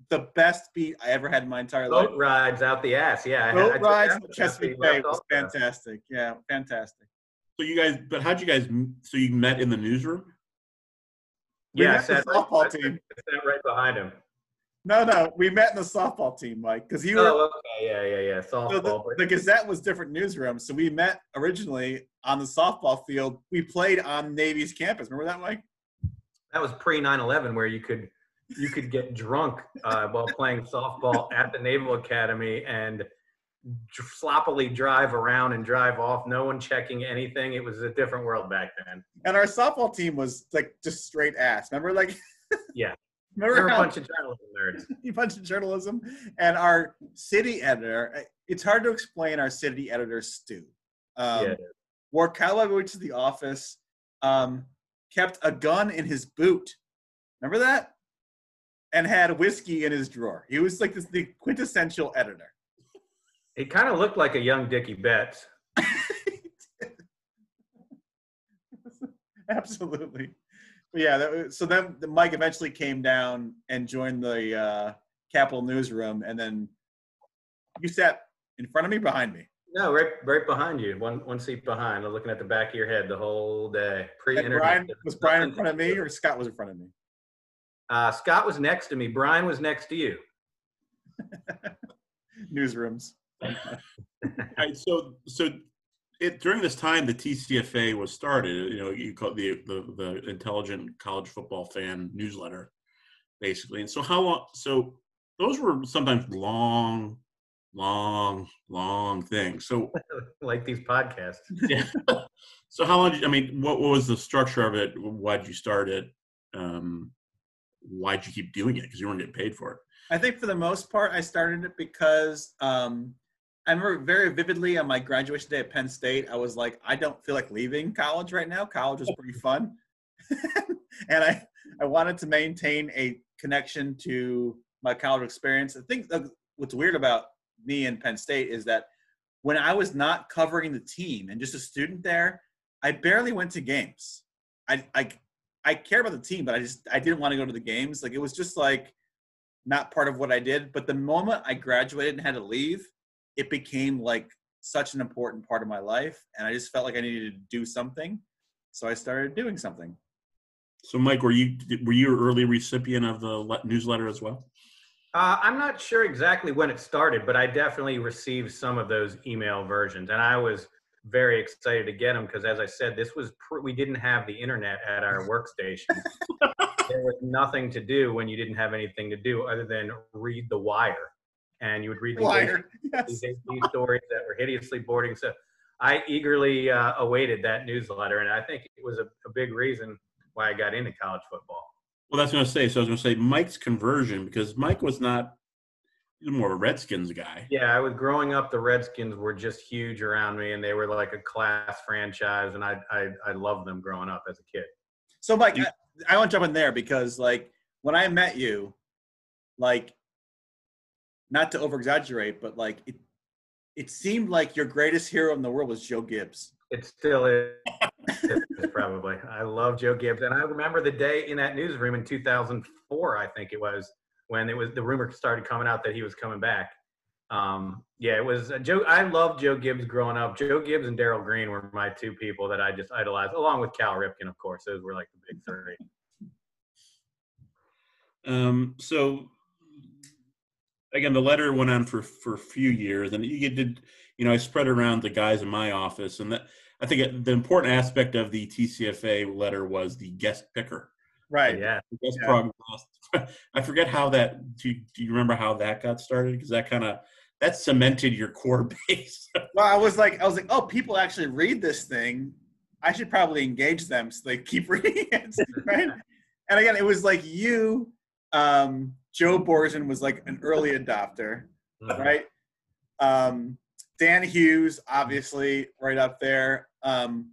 the best beat I ever had in my entire life. Boat rides out the ass. Yeah, I had- I Boat rides in Chesapeake Bay was also. fantastic. Yeah, fantastic. So you guys, but how'd you guys? So you met in the newsroom? We Yeah, I met the softball right, team. I sat right behind him. No, no, we met in the softball team, Mike, because you were. Oh, okay, yeah, yeah, yeah. Softball. So the, the Gazette was different newsrooms, so we met originally on the softball field. We played on Navy's campus. Remember that, Mike? that was pre 9/11, where you could you could get drunk uh, while playing softball at the Naval Academy and sloppily drive around and drive off. No one checking anything. It was a different world back then. And our softball team was like just straight ass. Remember, like. Yeah. Remember They're a bunch of journalism nerds. a bunch of journalism. And our city editor it's hard to explain our city editor stu. Um, Yeah. wore cowboy boots to the office um, kept a gun in his boot. Remember that? And had whiskey in his drawer. He was like this the quintessential editor. It kind of looked like a young Dickey Betts. absolutely yeah that so then the mike eventually came down and joined the uh, capitol newsroom and then you sat in front of me behind me No, right, right behind you, one one seat behind. I'm looking at the back of your head the whole day. Pre-internet. Brian, was Brian in front of me or Scott was in front of me? Uh, Scott was next to me. Brian was next to you. Newsrooms. All right, so so it during this time the TCFA was started. You know, you call the the, the Intelligent College Football Fan newsletter, basically. And so how long? So those were sometimes long, long, long things. So like these podcasts. yeah. so how long? Did you, I mean, what, what was the structure of it? Why'd you start it? Um, why'd you keep doing it? Because you weren't getting paid for it. I think for the most part, I started it because um, I remember very vividly on my graduation day at Penn State, I was like, I don't feel like leaving college right now. College was pretty fun. and I I wanted to maintain a connection to my college experience. I think what's weird about me and Penn State is that when I was not covering the team and just a student there, I barely went to games. I I I care about the team, but I just I didn't want to go to the games. Like it was just like not part of what I did. But the moment I graduated and had to leave, it became like such an important part of my life, and I just felt like I needed to do something. So I started doing something. So, Mike, were you were you an early recipient of the newsletter as well? Uh, I'm not sure exactly when it started, but I definitely received some of those email versions, and I was very excited to get them because, as I said, this was pr- we didn't have the internet at our workstation. there was nothing to do when you didn't have anything to do other than read the wire, and you would read these, Wire. these, Yes. these stories that were hideously boring. So I eagerly uh, awaited that newsletter, and I think it was a, a big reason why I got into college football. Well, that's what I was going to say. So I was going to say Mike's conversion because Mike was not he was more of a Redskins guy. Yeah, I was growing up. The Redskins were just huge around me, and they were like a class franchise, and I I, I loved them growing up as a kid. So, Mike, You- I, I want to jump in there because, like, when I met you, like, not to over exaggerate, but like, it, it seemed like your greatest hero in the world was Joe Gibbs. It still is, probably. I love Joe Gibbs, and I remember the day in that newsroom in 2004, I think it was, when it was the rumor started coming out that he was coming back. Um, yeah, it was uh, Joe. I loved Joe Gibbs growing up. Joe Gibbs and Darrell Green were my two people that I just idolized, along with Cal Ripken, of course. Those were like the big three. Um, so again, the letter went on for for a few years, and you did, you know, I spread around the guys in my office, and that I think the important aspect of the TCFA letter was the guest picker. Right. Yeah. The guest Yeah. I forget how that. Do you, do you remember how that got started? Because that kind of that cemented your core base. Well, I was like, I was like, oh, people actually read this thing. I should probably engage them so they keep reading it, right? and again, it was like you, um, Joe Borgen was like an early adopter, right? Um, Dan Hughes, obviously, right up there. Um,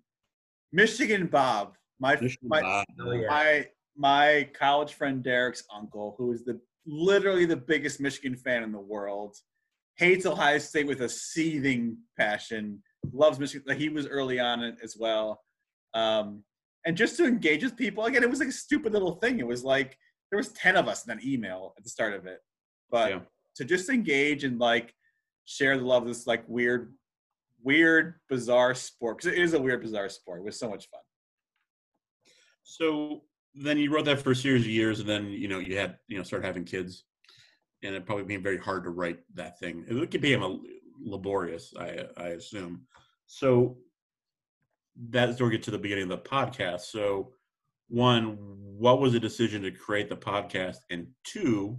Michigan Bob, my my Oh, yeah. my my college friend Derek's uncle, who is the literally the biggest Michigan fan in the world, hates Ohio State with a seething passion. Loves Michigan. Like he was early on it as well. Um, and just to engage with people again, it was like a stupid little thing. It was like there was ten of us in that email at the start of it, but Yeah. to just engage and like share the love of this like weird, weird, bizarre sport because it is a weird, bizarre sport. It was so much fun. So then you wrote that for a series of years, and then you know you had you know started having kids, and it probably became very hard to write that thing. It became a laborious, I I assume. So that's where we get to the beginning of the podcast. So one, what was the decision to create the podcast, and two,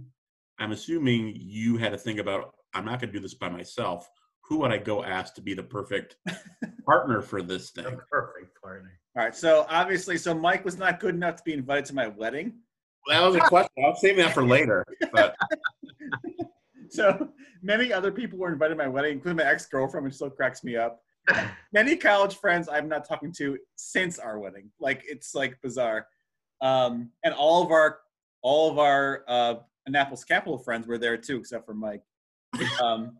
I'm assuming you had to think about I'm not going to do this by myself. Who would I go ask to be the perfect partner for this The thing? perfect partner. All right, so obviously, so Mike was not good enough to be invited to my wedding. That was a question. I'll save that for later. But So many other people were invited to my wedding, including my ex-girlfriend, which still cracks me up. Many college friends I'm not talking to since our wedding. Like it's like bizarre. Um, and all of our all of our uh, Annapolis Capital friends were there too, except for Mike. Um,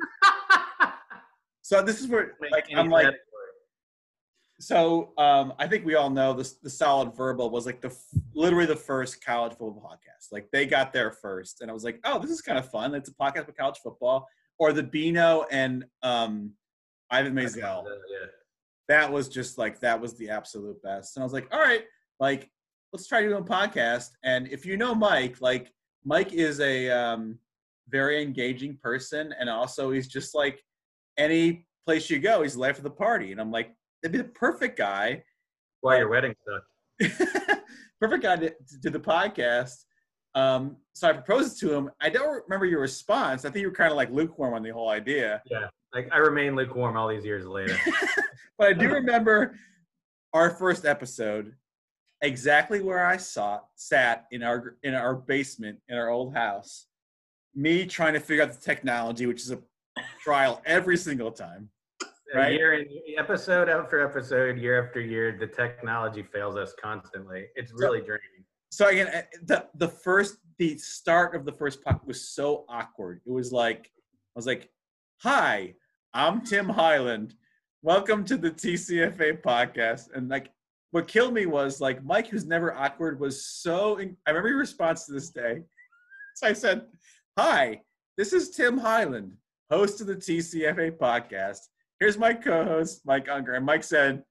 so this is where like I'm like so um, I think we all know this. The Solid Verbal was like the f- literally the first college football podcast. Like they got there first, and I was like, oh, this is kind of fun. It's a podcast about college football. Or the Beano and um, Ivan Maisel. Yeah. That was just like that was the absolute best. And I was like, all right, like let's try doing a podcast. And if you know Mike, like Mike is a um, very engaging person, and also he's just like any place you go, he's the life of the party. And I'm like, it'd be the perfect guy Why your wedding sucked. perfect guy to, to do the podcast. Um, so I proposed to him. I don't remember your response. I think you were kind of like lukewarm on the whole idea. Like I remain lukewarm all these years later. But I do remember our first episode, exactly where I saw sat in our in our basement in our old house. Me trying to figure out the technology, which is a trial every single time. Right. Year in episode after episode, year after year, the technology fails us constantly. It's really draining. So again, uh, the the first the start of the first puck was so awkward. It was like I was like, "Hi, I'm Tim Highland. Welcome to the TCFA podcast." And like, what killed me was like Mike, who's never awkward, was so. In- I remember your response to this day. So I said, "Hi, this is Tim Highland, host of the TCFA podcast. Here's my co-host, Mike Unger." And Mike said,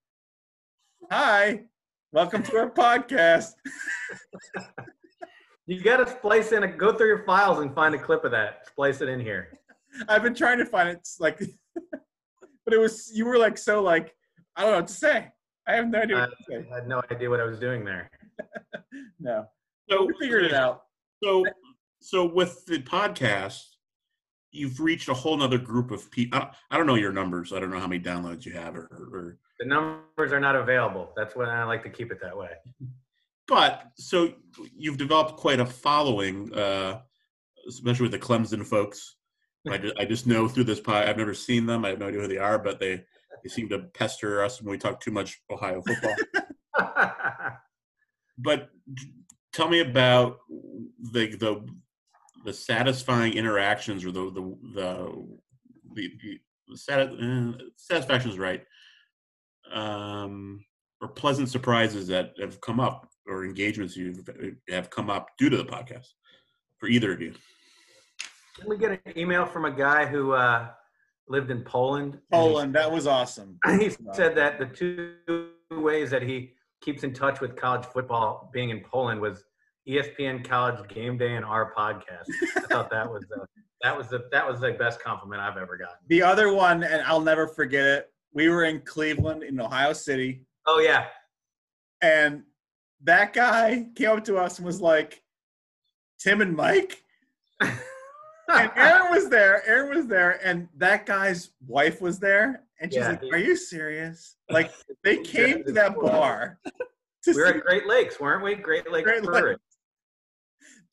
"Hi." Welcome to our podcast. You got to splice in a go through your files and find a clip of that. Splice it in here. I've been trying to find it, it's like, but it was you were like so like I don't know what to say. I have no idea what to say. I had no idea what I was doing there. No, So we figured it out. So, so with the podcast, you've reached a whole nother group of people. I don't, I don't know your numbers. I don't know how many downloads you have, or, or The numbers are not available. That's why I like to keep it that way. but so you've developed quite a following, uh, especially with the Clemson folks. I just, I just know through this pod. I've never seen them. I have no idea who they are, but they they seem to pester us when we talk too much Ohio football. but tell me about the the the satisfying interactions or the the the the, the sat, uh, satisfaction is right um or pleasant surprises that have come up or engagements you have come up due to the podcast for either of you Didn't we get an email from a guy who uh, lived in Poland? Poland, that was awesome. He said that the two ways that he keeps in touch with college football being in Poland was ESPN College Game Day and our podcast. I thought that was uh, that was the that was the best compliment I've ever gotten. The other one, and I'll never forget it. We were in Cleveland, in Ohio City, Oh yeah, and that guy came up to us and was like, "Tim and Mike." and Aaron was there. Aaron was there, and that guy's wife was there, and she's Yeah. like, "Are you serious?" Like they came to that bar. To we were see- at Great Lakes, weren't we? Great Lakes Great Brewery. Lakes.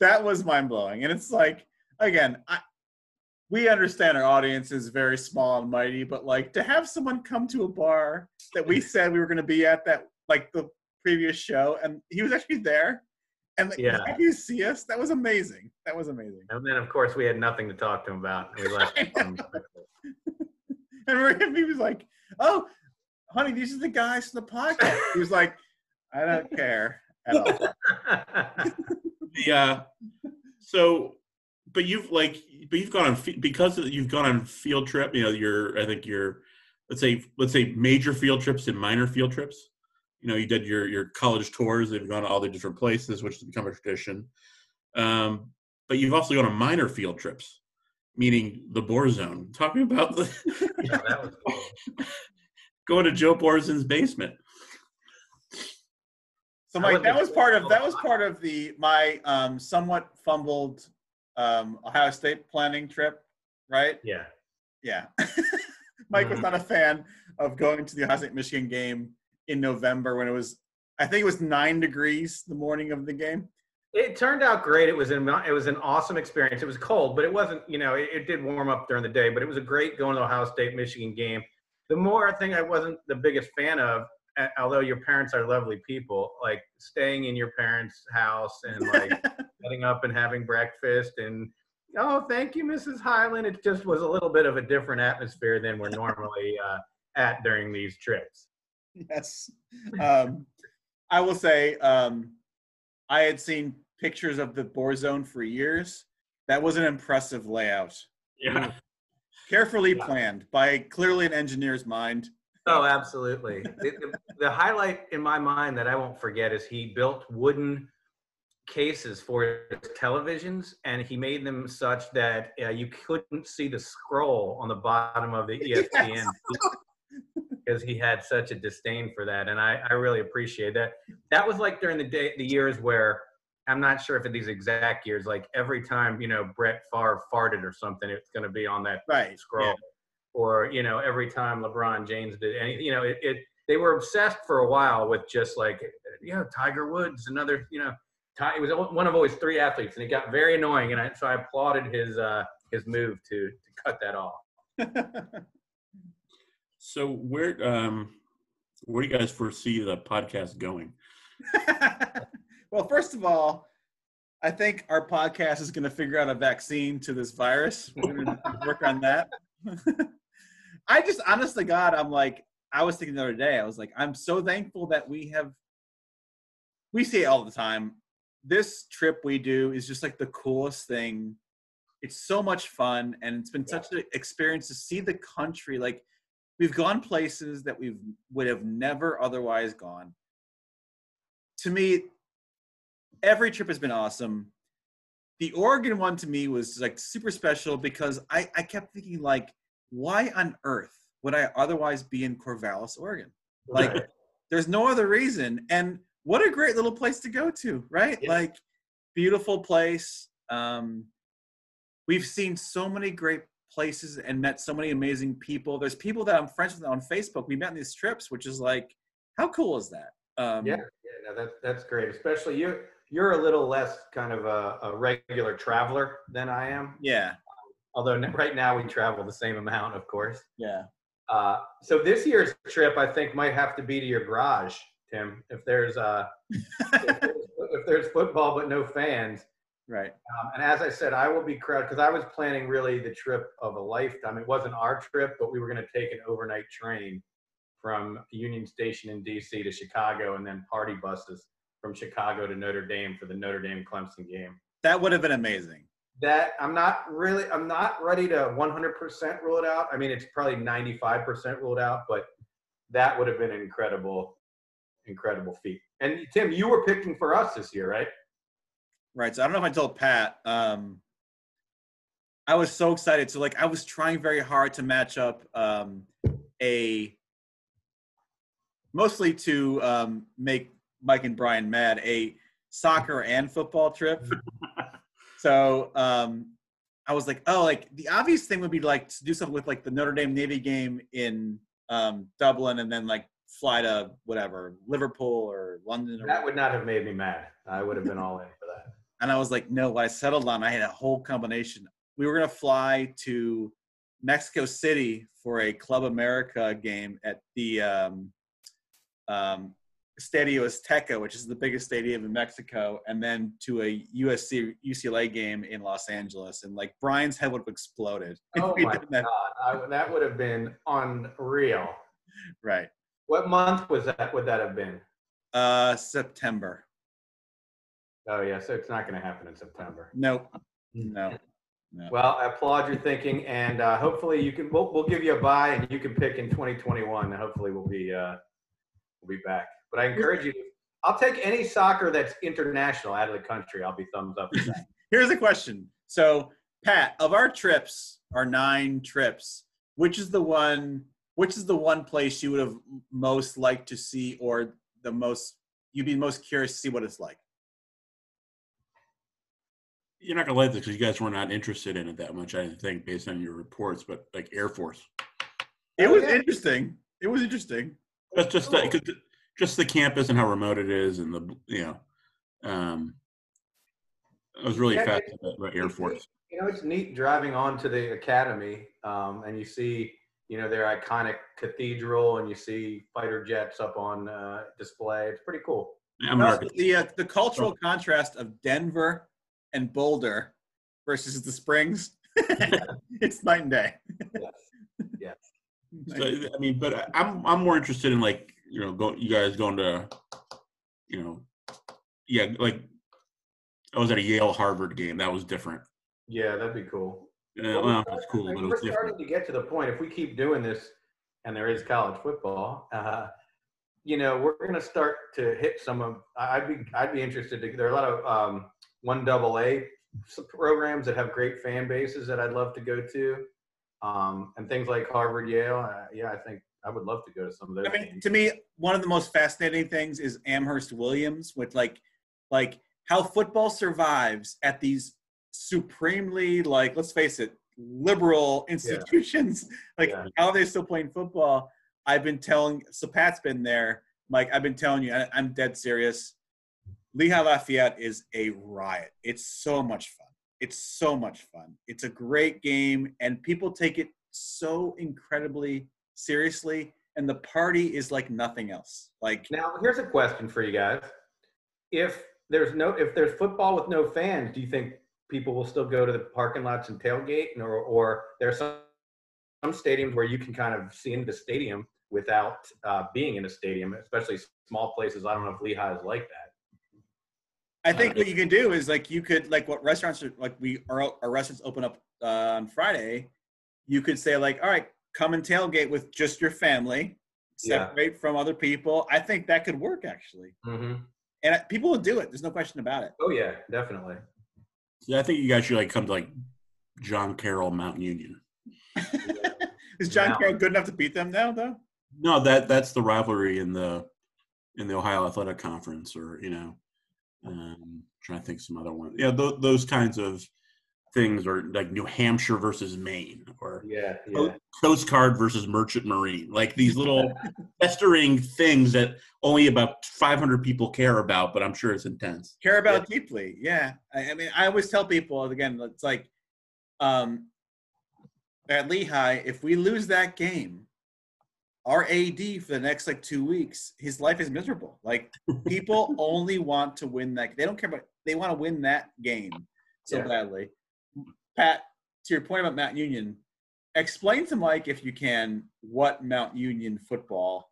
that was mind blowing, and it's like, again, I, we understand our audience is very small and mighty, but like to have someone come to a bar that we said we were going to be at that like the previous show, and he was actually there, and like, Yeah. have you see us? That was amazing. That was amazing. And then of course we had nothing to talk to him about. We left. him. And remember, he was like, "Oh, honey, these are the guys from the podcast." He was like, "I don't care at all." the uh so but you've like but you've gone on fe- because you've gone on field trip you know your i think your let's say let's say major field trips and minor field trips you know you did your your college tours they've gone to all the different places which has become a tradition um but you've also gone on minor field trips meaning the bore zone talking about the yeah, cool. going to joe borzon's basement So, Mike, that was part of that was part of the my um, somewhat fumbled um, Ohio State planning trip, right? Yeah. Yeah. Mike was Mhm. not a fan of going to the Ohio State Michigan game in November when it was, I think it was nine degrees the morning of the game. It turned out great. It was an it was an awesome experience. It was cold, but it wasn't. You know, it, it did warm up during the day. But it was a great going to Ohio State Michigan game. The more thing I wasn't the biggest fan of, although your parents are lovely people, like staying in your parents' house and like getting up and having breakfast and oh, thank you, Mrs. Highland. It just was a little bit of a different atmosphere than we're normally uh, at during these trips. yes. Um, I will say, um, I had seen pictures of the bore zone for years. That was an impressive layout. yeah Carefully planned by clearly an engineer's mind. Oh, absolutely. the, the, highlight in my mind that I won't forget is he built wooden cases for his televisions, and he made them such that uh, you couldn't see the scroll on the bottom of the ESPN because he had such a disdain for that, and I, I really appreciate that. That was like during the day, the years where I'm not sure if in these exact years, like every time you know Brett Favre farted or something, it's going to be on that Right. scroll. yeah. Or you know, every time LeBron James did any, you know, it, it they were obsessed for a while with just like, you know, Tiger Woods, another, you know, it was one of always three athletes, and it got very annoying. And I, so I applauded his uh, his move to to cut that off. So where um where do you guys foresee the podcast going? well, first of all, I think our podcast is going to figure out a vaccine to this virus. We're going to work on that. I just, honestly, God, I'm like, I was thinking the other day, I was like, I'm so thankful that we have, we say it all the time. This trip we do is just like the coolest thing. It's so much fun, and it's been such an experience to see the country. Like, we've gone places that we would have never otherwise gone. To me, every trip has been awesome. The Oregon one to me was like super special because I, I kept thinking like, why on earth would I otherwise be in Corvallis, Oregon? Like, Right. there's no other reason. And what a great little place to go to, right? Yeah. Like, beautiful place. Um, we've seen so many great places and met so many amazing people. There's people that I'm friends with on Facebook. We met on these trips, which is like, how cool is that? Um, Yeah, yeah, no, that's that's great. Especially you. You're a little less kind of a, a regular traveler than I am. Yeah. Although n- right now we travel the same amount, of course. Yeah. Uh, so this year's trip, I think, might have to be to your garage, Tim. If there's uh, if, there's, if there's football but no fans, Right. um, and as I said, I will be crowded because I was planning really the trip of a lifetime. It wasn't our trip, but we were going to take an overnight train from Union Station in D.C. to Chicago, and then party buses from Chicago to Notre Dame for the Notre Dame Clemson game. That would have been amazing. That I'm not really, I'm not ready to 100% rule it out. I mean, it's probably 95% ruled out, but that would have been an incredible, incredible feat. And Tim, you were picking for us this year, right? Right. So I don't know if I told Pat. Um, I was so excited. So like I was trying very hard to match up um, a mostly to um, make Mike and Brian mad a soccer and football trip. so um, I was like, oh, like the obvious thing would be like to do something with like the Notre Dame Navy game in um, Dublin, and then like fly to whatever Liverpool or London or That would not have made me mad. I would have been all in for that. And I was like, no, what I settled on, I had a whole combination. We were going to fly to Mexico City for a Club America game at the um, um, Stadio Azteca, which is the biggest stadium in Mexico, and then to a USC UCLA game in Los Angeles. And like Brian's head would have exploded. Oh my that. God, I, that would have been unreal. Right. What month was that? Would that have been? Uh, September. Oh yeah, so it's not going to happen in September. Nope. No. No. Well, I applaud your thinking, and uh, hopefully you can. We'll, we'll give you a buy, and you can pick in 2021. And hopefully we'll be uh, we'll be back. But I encourage you. I'll take any soccer that's international out of the country. I'll be thumbs up. Here's a question. So, Pat, of our trips, our nine trips, which is the one? Which is the one place you would have most liked to see, or the most you'd be most curious to see what it's like? You're not gonna like this because you guys were not interested in it that much, I think, based on your reports. But like Air Force, It Oh, was yeah. interesting. It was interesting. that's just that, Cool. 'cause just the campus and how remote it is, and the you know, um, I was really Yeah, fascinated about Air it's Force. You know, it's neat driving onto the academy, um, and you see, you know, their iconic cathedral, and you see fighter jets up on uh, display. It's pretty cool. I'm the uh, the cultural contrast of Denver and Boulder versus the Springs. it's night and day. Yes. Yes. So, I mean, but I- I'm I'm more interested in like you know, go you guys going to, you know, yeah, like I was at a Yale Harvard game. That was different. Yeah, that'd be cool. Yeah, well, it's cool, I but mean, it we're was different. starting to get to the point. If we keep doing this, and there is college football, uh, you know, we're going to start to hit some of. I- I'd be I'd be interested to. There are a lot of um, one double A programs that have great fan bases that I'd love to go to, um, and things like Harvard, Yale. Uh, yeah, I think I would love to go to some of those. I mean, games. to me, one of the most fascinating things is Amherst Williams with like, like how football survives at these supremely like, let's face it, liberal institutions. Like, Yeah. how are they still playing football? I've been telling. So Pat's been there, Mike. I've been telling you. I, I'm dead serious. Lehigh Lafayette is a riot. It's so much fun. It's so much fun. It's a great game, and people take it so incredibly seriously, and the party is like nothing else. Like Now, here's a question for you guys: If there's no, if there's football with no fans, do you think people will still go to the parking lots and tailgate, or or there's some some stadiums where you can kind of see into the stadium without uh, being in a stadium, especially small places. I don't know if Lehigh is like that. I think what you can do is like you could like what restaurants are like we our, our restaurants open up uh, on Friday. You could say like, all right, come and tailgate with just your family, Yeah. separate from other people. I think that could work actually, Mm-hmm. and I- people will do it. There's no question about it. Oh yeah, definitely. Yeah, I think you guys should like come to like John Carroll Mount Union. is John Now- Carroll good enough to beat them now though? No, that that's the rivalry in the in the Ohio Athletic Conference, or you know, um, trying to think some other ones. Yeah, th- those kinds of things are like New Hampshire versus Maine, or Yeah, yeah. Coast Guard versus Merchant Marine. Like these little festering things that only about 500 people care about, but I'm sure it's intense. care about deeply. Yeah, I, I mean, I always tell people again, it's like um, at Lehigh, if we lose that game, our AD for the next like two weeks, his life is miserable. Like people only want to win that. They don't care about. They want to win that game so Yeah. badly. Pat, to your point about Mount Union, explain to Mike if you can what Mount Union football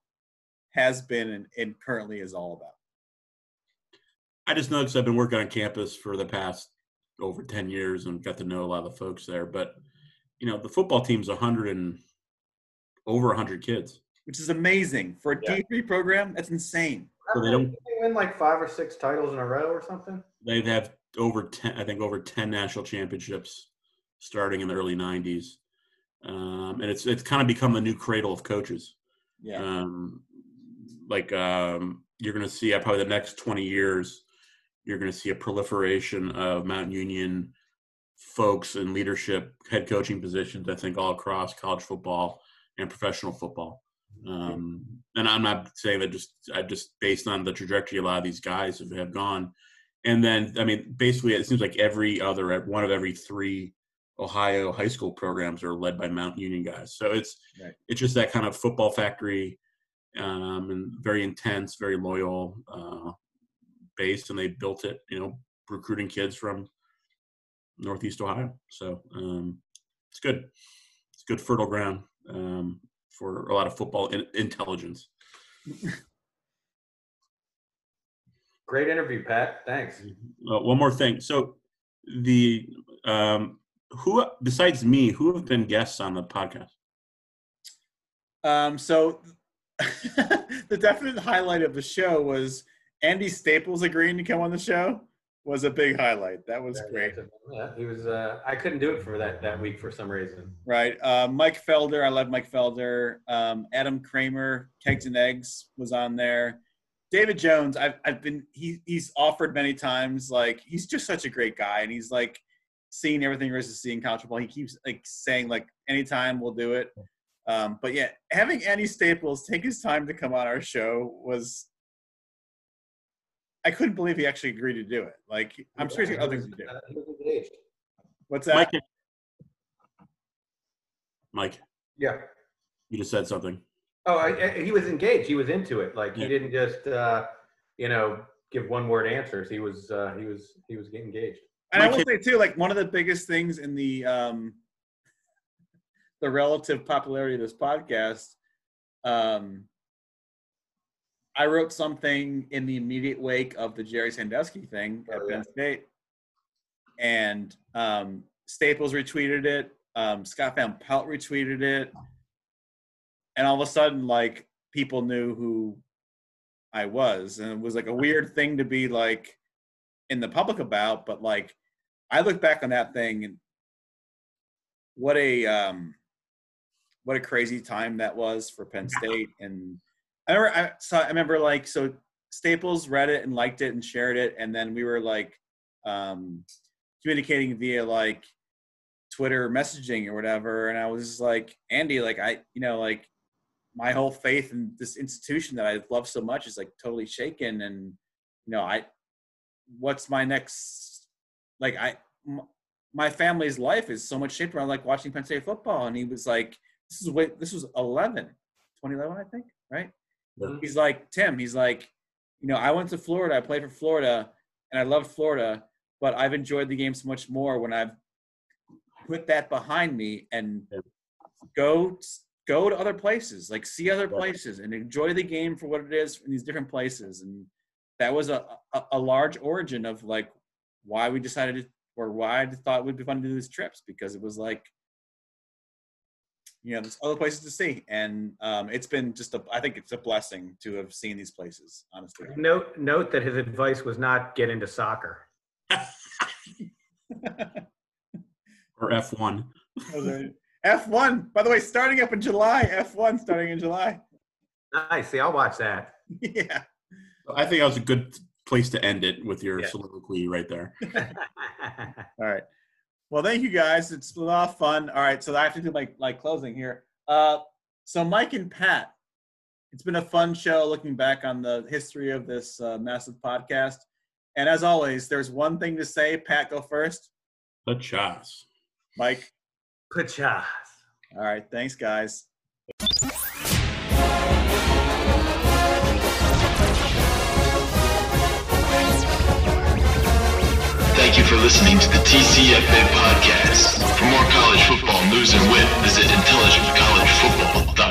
has been and, and currently is all about. I just know because I've been working on campus for the past over 10 years and got to know a lot of the folks there. But, you know, the football team's 100 and over 100 kids. which is amazing for a Yeah. D3 program. That's insane. So they don't- they win like five or six titles in a row or something. They've have over 10, I think, over 10 national championships starting in the early 90s. Um, and it's it's kind of become the new cradle of coaches. Yeah. Um, like um, you're going to see, uh, probably the next 20 years, you're going to see a proliferation of Mount Union folks in leadership, head coaching positions. I think all across college football and professional football. Um, and I'm not saying that just I just based on the trajectory a lot of these guys have, have gone. And then I mean, basically, it seems like every other one of every three Ohio high school programs are led by Mount Union guys. So it's Right. it's just that kind of football factory, um, and very intense, very loyal uh, base, and they built it. You know, recruiting kids from Northeast Ohio. So um, it's good. It's good fertile ground um, for a lot of football in- intelligence. Great interview, Pat. Thanks. Uh, one more thing. So the um, who besides me, who have been guests on the podcast? Um, so the definite highlight of the show was Andy Staples agreeing to come on the show was a big highlight. That was great. Yeah, he was. Uh, I couldn't do it for that that week for some reason. Right. Uh, Mike Felder, I love Mike Felder. Um, Adam Kramer, Kegs and Eggs was on there. David Jones, I've, I've been, he, he's offered many times. Like, he's just such a great guy. And he's like seeing everything there is to see in college football. He keeps like saying, like, anytime we'll do it. Um, but yeah, having Andy Staples take his time to come on our show was, I couldn't believe he actually agreed to do it. Like, I'm sure he's got other things to do. Uh, he was engaged. What's that? Mike. Mike, Yeah. you just said something. Oh, I, I, he was engaged. He was into it. Like he didn't just, uh, you know, give one word answers. He was. Uh, he was. He was getting engaged. And I will kid- say too, like one of the biggest things in the um, the relative popularity of this podcast, um, I wrote something in the immediate wake of the Jerry Sandusky thing at Oh, yeah. Penn State, and um, Staples retweeted it. Um, Scott Van Pelt retweeted it, and all of a sudden, like people knew who I was, and it was like a weird thing to be like in the public about, but like I look back on that thing and what a um what a crazy time that was for Penn State. And I remember I saw I remember like so Staples read it and liked it and shared it, and then we were like um communicating via like Twitter messaging or whatever. And I was like, Andy, like I you know, like my whole faith in this institution that I love so much is like totally shaken and you know, I what's my next like I m- my family's life is so much shaped around like watching Penn State football and he was like this is wait, this was 11, 2011, I think, right? Yeah. He's like, Tim, he's like, you know, I went to Florida, I played for Florida, and I loved Florida, but I've enjoyed the game so much more when I've put that behind me and Yeah. go go to other places, like see other places and enjoy the game for what it is in these different places. And that was a, a, a large origin of like why we decided to, or why I thought it would be fun to do these trips because it was like, you know, there's other places to see. And um, it's been just a, I think it's a blessing to have seen these places, honestly. Note note that his advice was not get into soccer. Or F1. F1, by the way, starting up in July. F1 starting in July. Nice. See, I'll watch that. Yeah. I think that was a good place to end it with your Yeah. soliloquy right there. All right. Well, thank you guys. It's a lot of fun. All right, so I have to do like like closing here. Uh, so Mike and Pat, it's been a fun show looking back on the history of this uh, massive podcast. And as always, there's one thing to say. Pat, go first. The chas. Mike. Pocase. All right. Thanks, guys. Thank you for listening to the TCFA podcast. For more college football news and wit, visit intelligentcollegefootball.com.